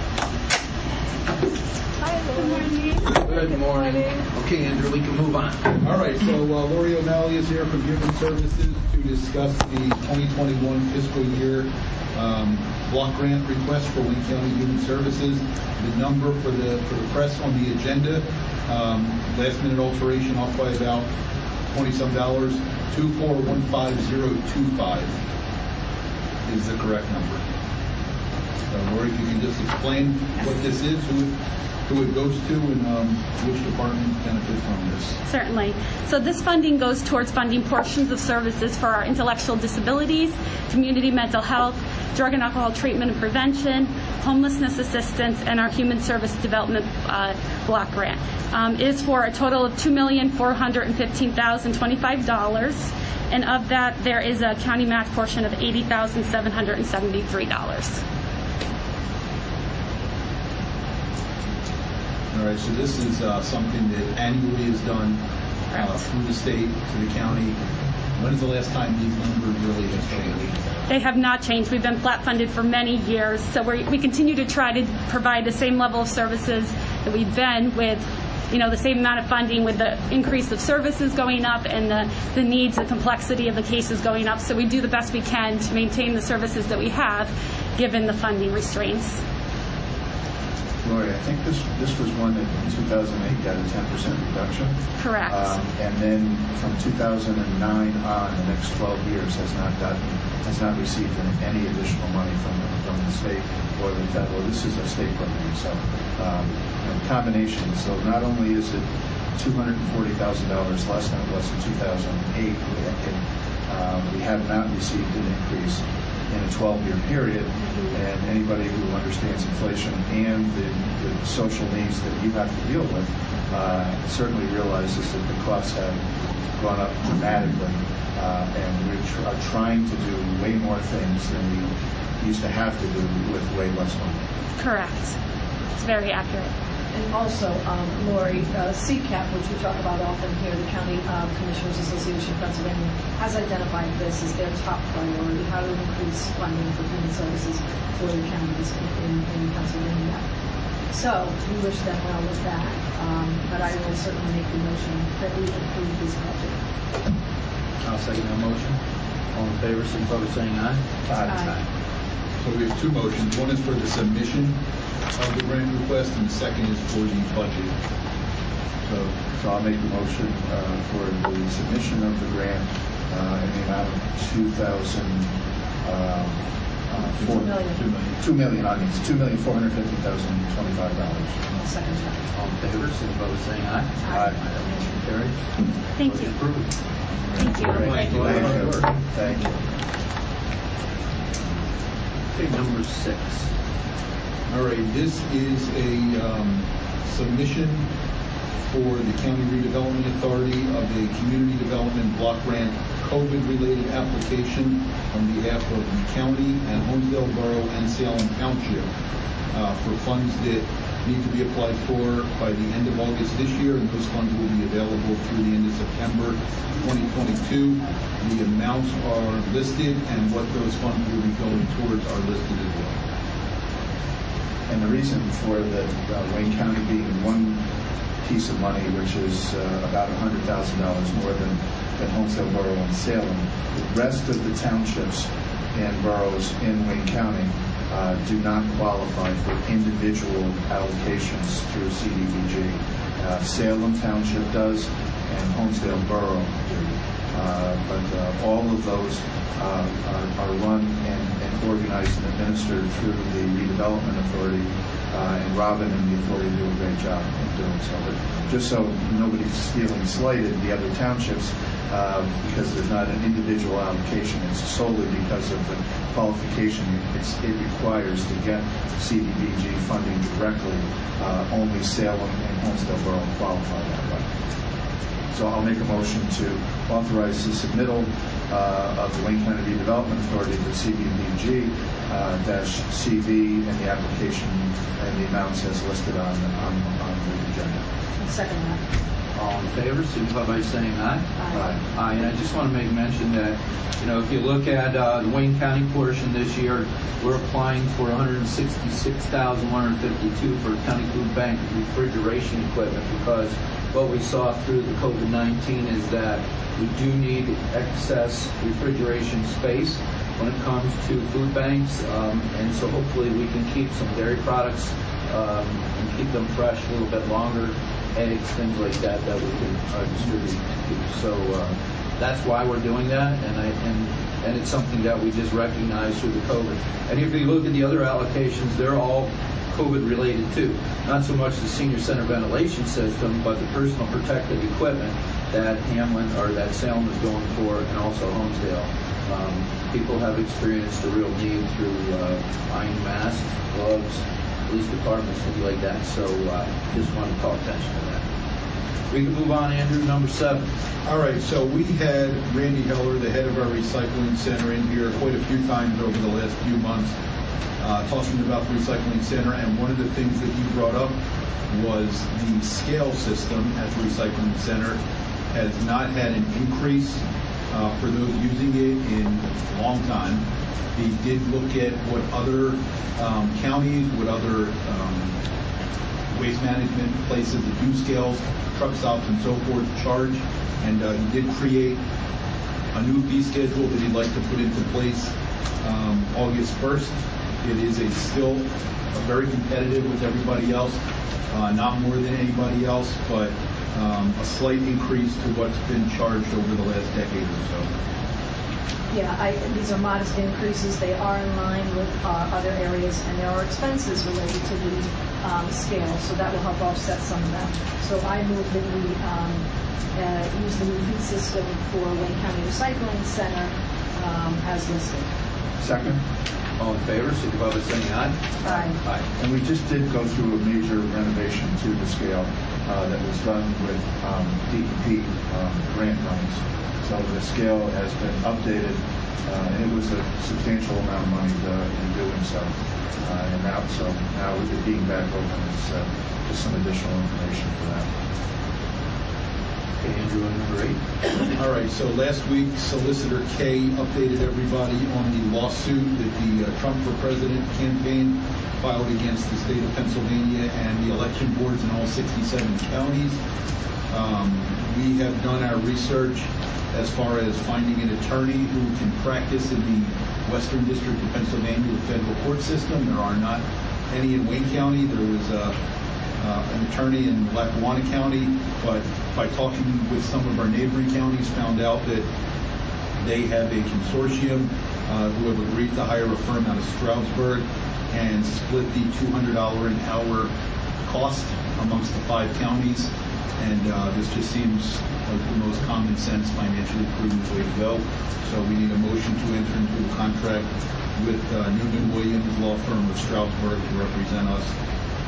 Hi good morning. Okay, Andrew, we can move on. All right, so uh, Lori O'Malley is here from Human Services to discuss the 2021 fiscal year um, block grant request for Wayne County Human Services. The number for the, for the press on the agenda, um, last minute alteration off by about 20-some dollars, 2415025 is the correct number. Lori, if you can just explain what this is, who it, who it goes to, and um, which department benefits from this. Certainly. So this funding goes towards funding portions of services for our intellectual disabilities, community mental health, drug and alcohol treatment and prevention, homelessness assistance, and our human service development uh, block grant. Um, it is for a total of $2,415,025, and of that, there is a county match portion of $80,773. So this is uh, something that annually is done uh, through the state to the county. When is the last time these numbers really have changed? They have not changed. We've been flat funded for many years, so we we continue to try to provide the same level of services that we've been with, you know, the same amount of funding with the increase of services going up and the, the needs, the complexity of the cases going up. So we do the best we can to maintain the services that we have, given the funding restraints. Lori, I think this, this was one that in 2008 got a 10% reduction. Correct. Um, And then from 2009 on, the next 12 years has not gotten, has not received any additional money from, the- from the state or the federal. This is a state program, so, um, a combination. So not only is it $240,000 less than it was in 2008, we- and, uh, we have not received an increase in a 12-year period, and anybody who understands inflation and the, the social needs that you have to deal with uh, certainly realizes that the costs have gone up dramatically, uh, and we tr- are trying to do way more things than we used to have to do with way less money. Correct. It's very accurate. And also, um, Lori, uh, CCAP, which we talk about often here, the County um, Commissioners Association of Pennsylvania, has identified this as their top priority, how to increase funding for human services for the counties in, in Pennsylvania. So we wish them well with that, um, but I will certainly make the motion that we approve this budget. I'll second that motion. All in favor, signify by saying aye. Aye. So we have two motions. One is for the submission of the grant request, and the second is for the budget. So, so I'll make the motion uh, for the submission of the grant uh, in the amount of two thousand, um, uh, four. Two million. Two million, two million, I mean, it's two million, four hundred fifty thousand, twenty-five dollars. Second that. All in favor, signify by saying aye. Aye. That motion carries. Thank you. Approved. Thank you. Thank you. Thank you. Okay, number six. All right, this is a um, submission for the County Redevelopment Authority of a Community Development Block Grant COVID-related application on behalf of the county and Honesdale Borough and Salem Township uh, for funds that need to be applied for by the end of August this year, and those funds will be available through the end of September 2022. The amounts are listed, and what those funds will be going towards are listed as well. And the reason for the uh, Wayne County being one piece of money, which is uh, about $100,000 more than, than Honesdale Borough and Salem, the rest of the townships and boroughs in Wayne County uh, do not qualify for individual allocations through CDBG. Uh, Salem Township does, and Honesdale Borough. Uh, but uh, all of those uh, are, are run and organized and administered through the redevelopment authority, uh, and Robin and the authority do a great job of doing so. But just so nobody's feeling slighted, the other townships, uh, because there's not an individual allocation, it's solely because of the qualification it requires to get CDBG funding directly. Uh, only Salem and Honesdale Borough qualify that way. So I'll make a motion to authorize the submittal uh, of the Wayne County Redevelopment Authority to CDBG uh, dash CV and the application and the amounts as listed on, on, on the agenda. Second that. All in favor, signify by saying aye. Aye. Aye, and I just want to make mention that, you know, if you look at uh, the Wayne County portion this year, we're applying for 166,152 for county food bank refrigeration equipment because what we saw through the COVID-19 is that we do need excess refrigeration space when it comes to food banks, um, and so hopefully we can keep some dairy products um, and keep them fresh a little bit longer, eggs, things like that, that we can uh, distribute. So uh, that's why we're doing that, and I, and and it's something that we just recognize through the COVID. And if you look at the other allocations, they're all COVID related too. Not so much the senior center ventilation system, but the personal protective equipment that Hamlin or that Salem is going for, and also Honesdale. Um, people have experienced a real need through uh, buying masks, gloves, police departments, things like that. So uh, just want to call attention to that. We can move on, Andrew, number seven. All right, so we had Randy Heller, the head of our recycling center, in here quite a few times over the last few months, uh, talking about the recycling center. And one of the things that he brought up was the scale system at the recycling center has not had an increase uh, for those using it in a long time. He did look at what other um, counties, what other um, waste management places that do scales, truck stops and so forth charge. And uh, he did create a new fee schedule that he'd like to put into place um, August 1st. It is a still a very competitive with everybody else, uh, not more than anybody else, but um, a slight increase to what's been charged over the last decade or so. Yeah, I, these are modest increases. They are in line with uh, other areas, and there are expenses related to the um, scale, so that will help offset some of that. So I move that we um, uh, use the new fee system for Wayne County Recycling Center um, as listed. Second? All in favor, signify by saying aye. Aye. Aye. And we just did go through a major renovation to the scale uh, that was done with um, DEP um, grant monies. So the scale has been updated, uh, and it was a substantial amount of money uh, in doing so. Uh, and now, so now with it being back open, it's uh, just some additional information for that. Okay, Andrew, on number eight. All right, so last week Solicitor Kay updated everybody on the lawsuit that the uh, Trump for President campaign filed against the state of Pennsylvania and the election boards in all 67 counties. Um, we have done our research as far as finding an attorney who can practice in the Western District of Pennsylvania, the federal court system. There are not any in Wayne County. There was uh, uh, an attorney in Lackawanna County, but by talking with some of our neighboring counties, found out that they have a consortium uh, who have agreed to hire a firm out of Stroudsburg and split the $200 an hour cost amongst the five counties. And uh, this just seems like the most common sense, financially prudent way to go. So we need a motion to enter into a contract with uh, Newman Williams Law Firm of Stroudsburg to represent us,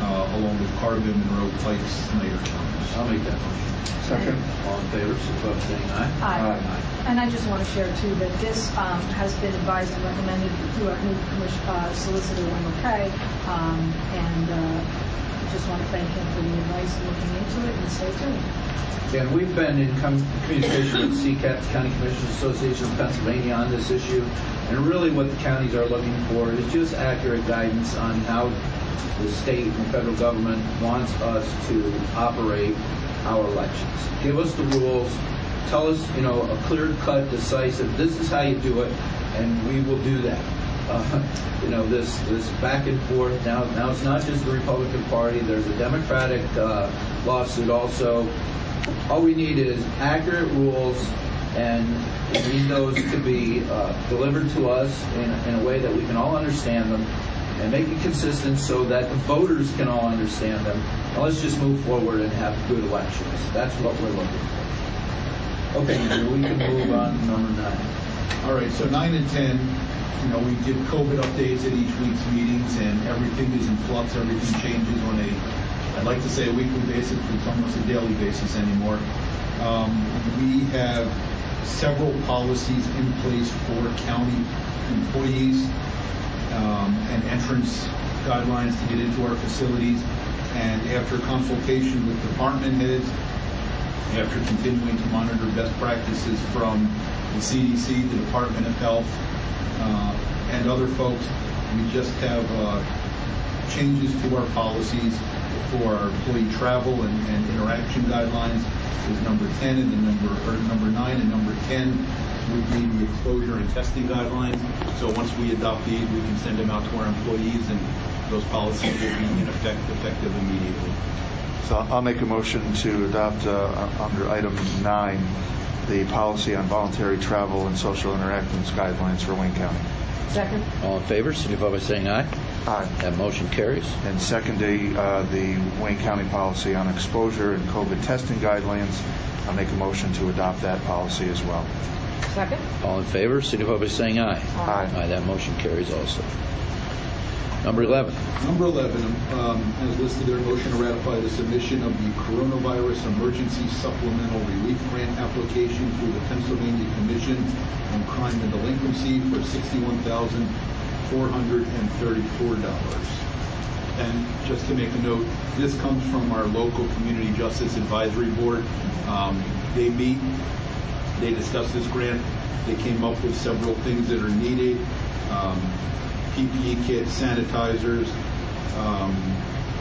uh, along with Carbon, Monroe, Pikes, Snyder counties. I'll make that motion. Second? All in favor, signify by saying aye. Aye. And I just want to share too that this um, has been advised and recommended through our new commission, uh, solicitor, Wendell Kay, um, and uh, just want to thank him for the advice and looking into it and stay tuned. And we've been in com- communication with CCAP, County Commissioners Association of Pennsylvania, on this issue. And really what the counties are looking for is just accurate guidance on how the state and federal government wants us to operate our elections. Give us the rules. Tell us, you know, a clear-cut, decisive, this is how you do it, and we will do that. Uh, you know, this this back and forth. Now, now it's not just the Republican Party. There's a Democratic uh, lawsuit also all we need is accurate rules And we need those to be uh, delivered to us in, in a way that we can all understand them and make it consistent so that the voters can all understand them. And let's just move forward and have good elections. That's what we're looking for. Okay, Andrew, we can move on to number nine. All right, so nine and 10, you know, we give COVID updates at each week's meetings, and everything is in flux, everything changes on a, I'd like to say a weekly basis, but it's almost a daily basis anymore. Um, We have several policies in place for county employees um, and entrance guidelines to get into our facilities. And after consultation with department heads, after continuing to monitor best practices from the CDC, the Department of Health, uh, and other folks, we just have uh, changes to our policies for our employee travel and, and interaction guidelines is number 10 and the number, number 9 and number 10 be the exposure and testing guidelines. So once we adopt these, we can send them out to our employees and those policies will be in effect effective immediately. So I'll make a motion to adopt uh, under item nine, the policy on voluntary travel and social interactions guidelines for Wayne County. Second. All in favor, signify by saying aye. Aye. That motion carries. And secondly, uh, the Wayne County policy on exposure and COVID testing guidelines. I'll make a motion to adopt that policy as well. Second. All in favor, signify by saying aye. Aye. Aye, that motion carries also. Number 11. Number 11, um, listed their motion to ratify the submission of the Coronavirus Emergency Supplemental Relief Grant application through the Pennsylvania Commission on Crime and Delinquency for $61,434. And just to make a note, this comes from our local Community Justice Advisory Board. Um, They meet, they discuss this grant, they came up with several things that are needed. Um, PPE kits, sanitizers, um,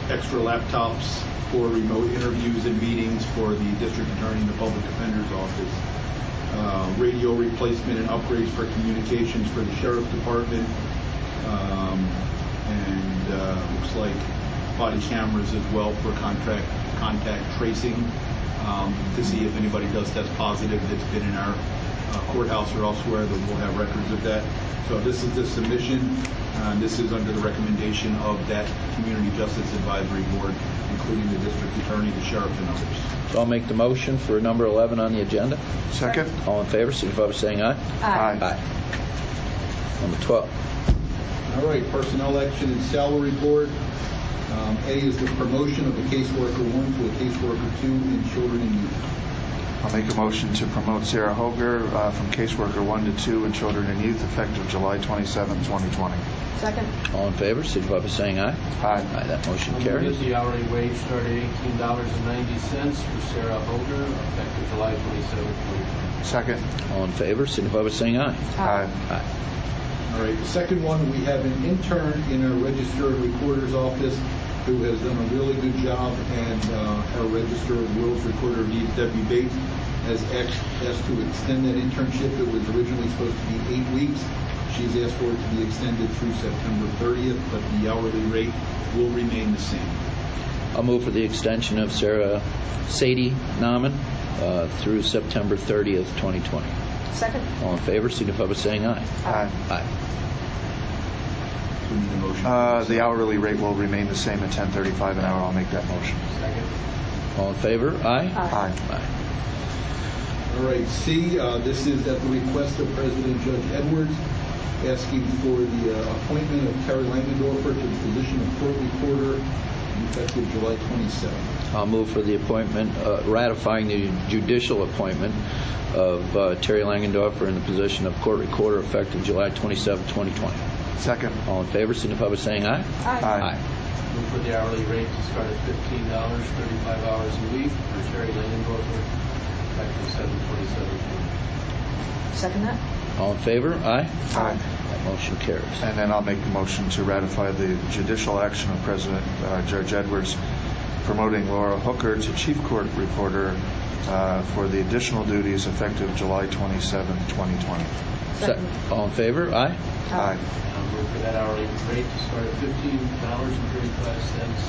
extra laptops for remote interviews and meetings for the district attorney and the public defender's office, uh, radio replacement and upgrades for communications for the sheriff's department, um, and uh, looks like body cameras as well for contract contact tracing. Um, to see if anybody does test positive that's been in our uh, courthouse or elsewhere, that we'll have records of that. So this is the submission, uh, this is under the recommendation of that Community Justice Advisory Board, including the district attorney, the sheriff, and others. So I'll make the motion for number 11 on the agenda. Second. All in favor, signify by saying aye. Aye. Aye. Number 12. All right, personnel action and salary board. Um, A is the promotion of a caseworker one to a caseworker two in children and youth. I'll make a motion to promote Sarah Hoger uh, from caseworker one to two in children and youth effective July 27, 2020. Second. All in favor, signify by saying aye. Aye. Aye, that motion I'm carries. get the hourly wage started at eighteen dollars and ninety cents for Sarah Holder, effective July twenty-seventh, twenty twenty. Second. All in favor, signify by saying aye. Aye. Aye. All right, the second one, we have an intern in our register of recorder's office who has done a really good job, and uh, our register of wills recorder of deeds, Debbie Bates, has asked asked to extend that internship. It was originally supposed to be eight weeks. She's asked for it to be extended through September 30th, but the hourly rate will remain the same. I'll move for the extension of Sarah Sadie Nauman uh, through September 30th, 2020. Second. All in favor, signify by saying aye. Aye. Aye. We motion. Uh, The hourly rate will remain the same at 10.35 an hour. I'll make that motion. All in favor? Aye. Aye. Aye. All right, C, uh, this is at the request of President Judge Edwards, asking for the uh, appointment of Terry Langendorfer to the position of court recorder effective July 27th. I'll move for the appointment, uh, ratifying the judicial appointment of uh, Terry Langendorfer in the position of court recorder effective July 27, 2020. Second. All in favor, signify by saying aye. Aye. Aye. Move for the hourly rate to start at fifteen dollars, thirty-five hours a week for Terry Langendorfer, effective seven twenty-seven twenty. Second that. All in favor? Aye. Aye. That motion carries. And then I'll make a motion to ratify the judicial action of President uh, Judge Edwards promoting Laura Hooker to Chief Court Reporter uh, for the additional duties effective July 27, 2020. Se- All in favor? Aye. Aye. I'll move for that hourly rate to start at fifteen dollars and thirty-five cents,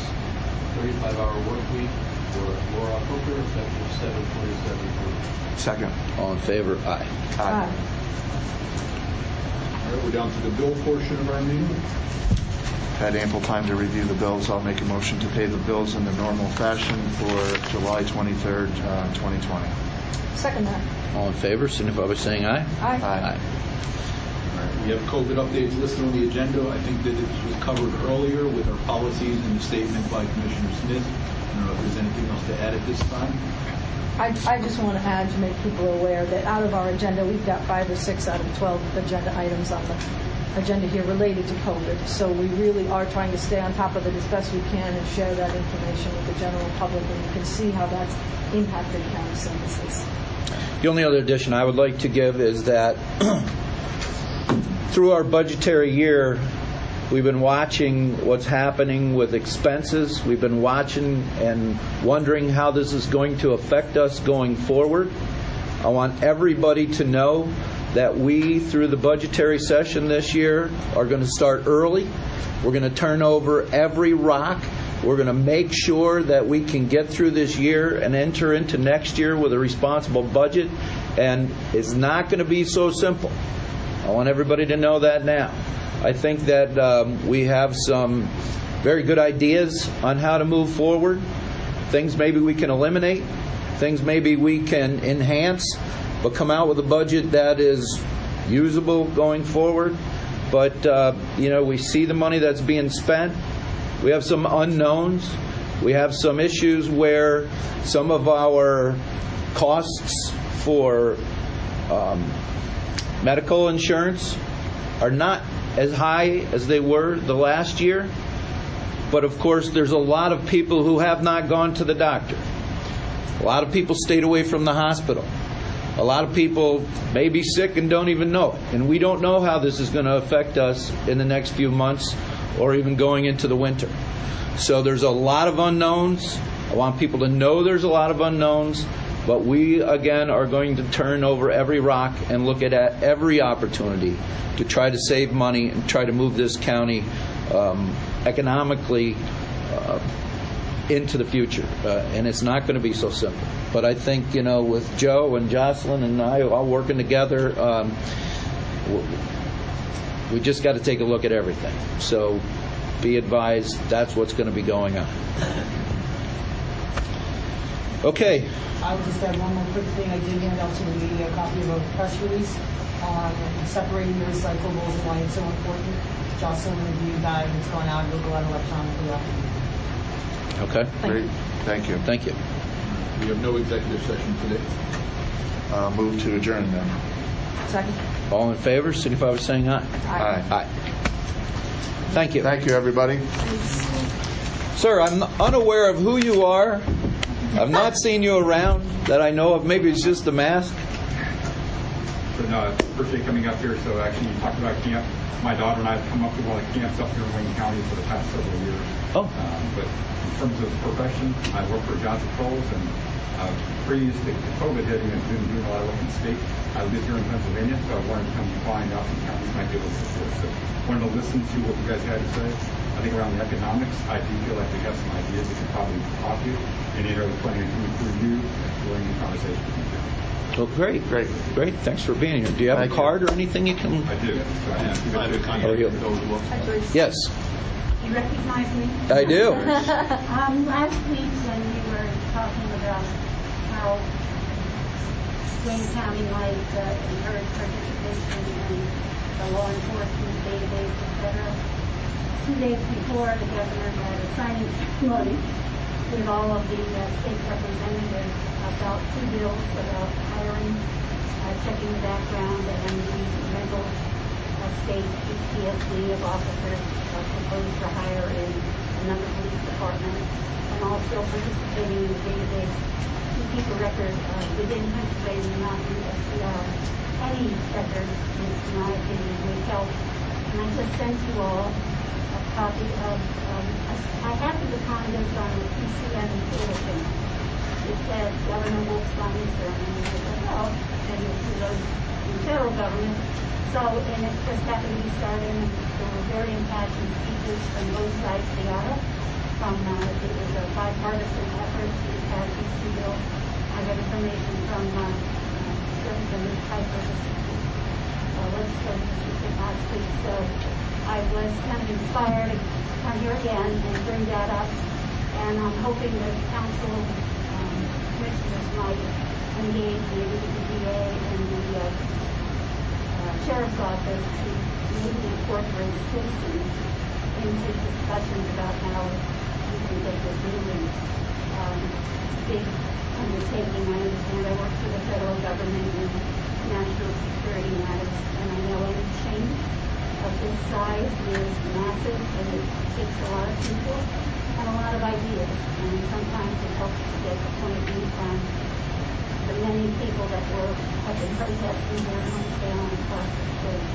thirty-five hour work week, for Laura Hooker, effective seven twenty-seven twenty. Second. All in favor? Aye. All right, we're down to the bill portion of our meeting. Had ample time to review the bills. I'll make a motion to pay the bills in the normal fashion for July 23rd, uh, 2020. Second that. All in favor, signify by saying aye. Aye. Aye. All right, we have COVID updates listed on the agenda. I think that this was covered earlier with our policies and the statement by Commissioner Smith. I don't know if there's anything else to add at this time. I, I just want to add to make people aware that out of our agenda, we've got five or six out of 12 agenda items on the agenda here related to COVID. So we really are trying to stay on top of it as best we can and share that information with the general public, and you can see how that's impacted county services. The only other addition I would like to give is that through our budgetary year, we've been watching what's happening with expenses. We've been watching and wondering how this is going to affect us going forward. I want everybody to know that we, through the budgetary session this year, are going to start early. We're going to turn over every rock. We're going to make sure that we can get through this year and enter into next year with a responsible budget. And it's not going to be so simple. I want everybody to know that now. I think that um, we have some very good ideas on how to move forward. Things maybe we can eliminate, things maybe we can enhance, but come out with a budget that is usable going forward. But, uh, you know, we see the money that's being spent. We have some unknowns. We have some issues where some of our costs for um, medical insurance are not as high as they were the last year. But of course, there's a lot of people who have not gone to the doctor. A lot of people stayed away from the hospital. A lot of people may be sick and don't even know. And we don't know how this is going to affect us in the next few months or even going into the winter. So there's a lot of unknowns. I want people to know there's a lot of unknowns. But we, again, are going to turn over every rock and look at every opportunity to try to save money and try to move this county um, economically uh, into the future. Uh, and it's not going to be so simple. But I think, you know, with Joe and Jocelyn and I all working together, um, we just got to take a look at everything. So be advised that's what's going to be going on. Okay. I would just add one more quick thing. I did hand out to the media a copy of a press release on separating your recyclables and why it's so important. Jocelyn reviewed that and it's going out. It'll go out electronically after the meeting. Okay. Thank Great. you. Thank you. Thank you. We have no executive session today. Uh, move to adjourn then. Second. All in favor, signify by saying aye. Aye. Aye. Thank you. Thank you, everybody. Sir, I'm unaware of who you are. I've not seen you around that I know of. Maybe it's just the mask. But no, I appreciate coming up here. So actually, you talked about camp. My daughter and I have come up to a lot of camps up here in Wayne County for the past several years. Oh. Um, but in terms of profession, I work for Johnson Controls, and uh, previous to COVID hitting, I've been doing a lot of work in state. I live here in Pennsylvania, so I wanted to come find out some counties might be able to support. So wanted to listen to what you guys had to say. I think around the economics, I do feel like we have some ideas that can probably talk to you, and either the planning to through you, during the conversation with you. Well, great, great, great. Thanks for being here. Do you have Thank a you. card or anything you can? I do. I have, I have a contact Oh, you- with those who work. Hi, Bruce. Yes. You recognize me? I do. um, last week when we were talking about how Wayne County might uh, encourage participation in the law enforcement database, et cetera, two days before the governor had a signing with all of the uh, state representatives about two bills about hiring, uh, checking the background, and the mental uh, state PTSD of officers uh, proposed to hire in another police department, and also participating in the database to keep a record uh, within Pennsylvania, not in SCR. Any record, in my opinion, would help. And I just sent you all copy of, um, I to find this on the PCN bulletin. It said Governor Wolf's signing ceremony, and I said, oh, maybe it's who goes federal government. So, and it just happened to be starting, and there were very impassioned speeches from both sides of the aisle. From, uh, it was a bipartisan effort to pass this bill. I got information from uh, uh, the Piper uh, legislative assistant last week, so I was kind of inspired to come here again and bring that up. And I'm hoping that council um, commissioners might engage maybe with the DA and the uh, uh, sheriff's office to maybe incorporate citizens into discussions about how we can get this moving. Um, big undertaking. I understand I work for the federal government in national security matters, and I know any change of this size is massive, and it takes a lot of people and a lot of ideas. And sometimes it helps to get the point of view from the many people that were have been protesting their hometown across the state.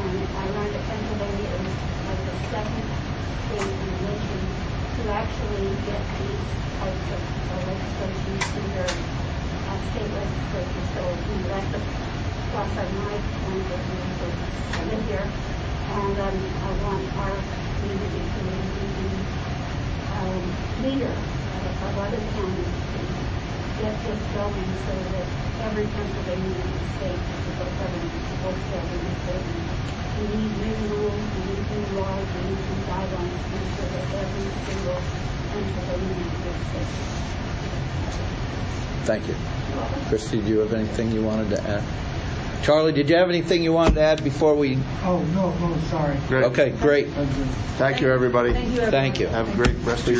And I learned that Pennsylvania is like the second state in the nation to actually get these types of uh, legislation to their uh, state legislature. So that's a plus on my point of view I live here, and um, I want our community to be the um, leader of, of other counties to get this going so that every Pennsylvania state has a book government supports every state. We need new rules, we need new laws, we need new guidelines to make sure that every single Pennsylvania is safe. Thank you. Christy, do you have anything you wanted to add? Charlie, did you have anything you wanted to add before we? Oh, no, no, sorry. Okay, great. Thank you, everybody. Thank you, everyone. Thank you. Have a great rest of your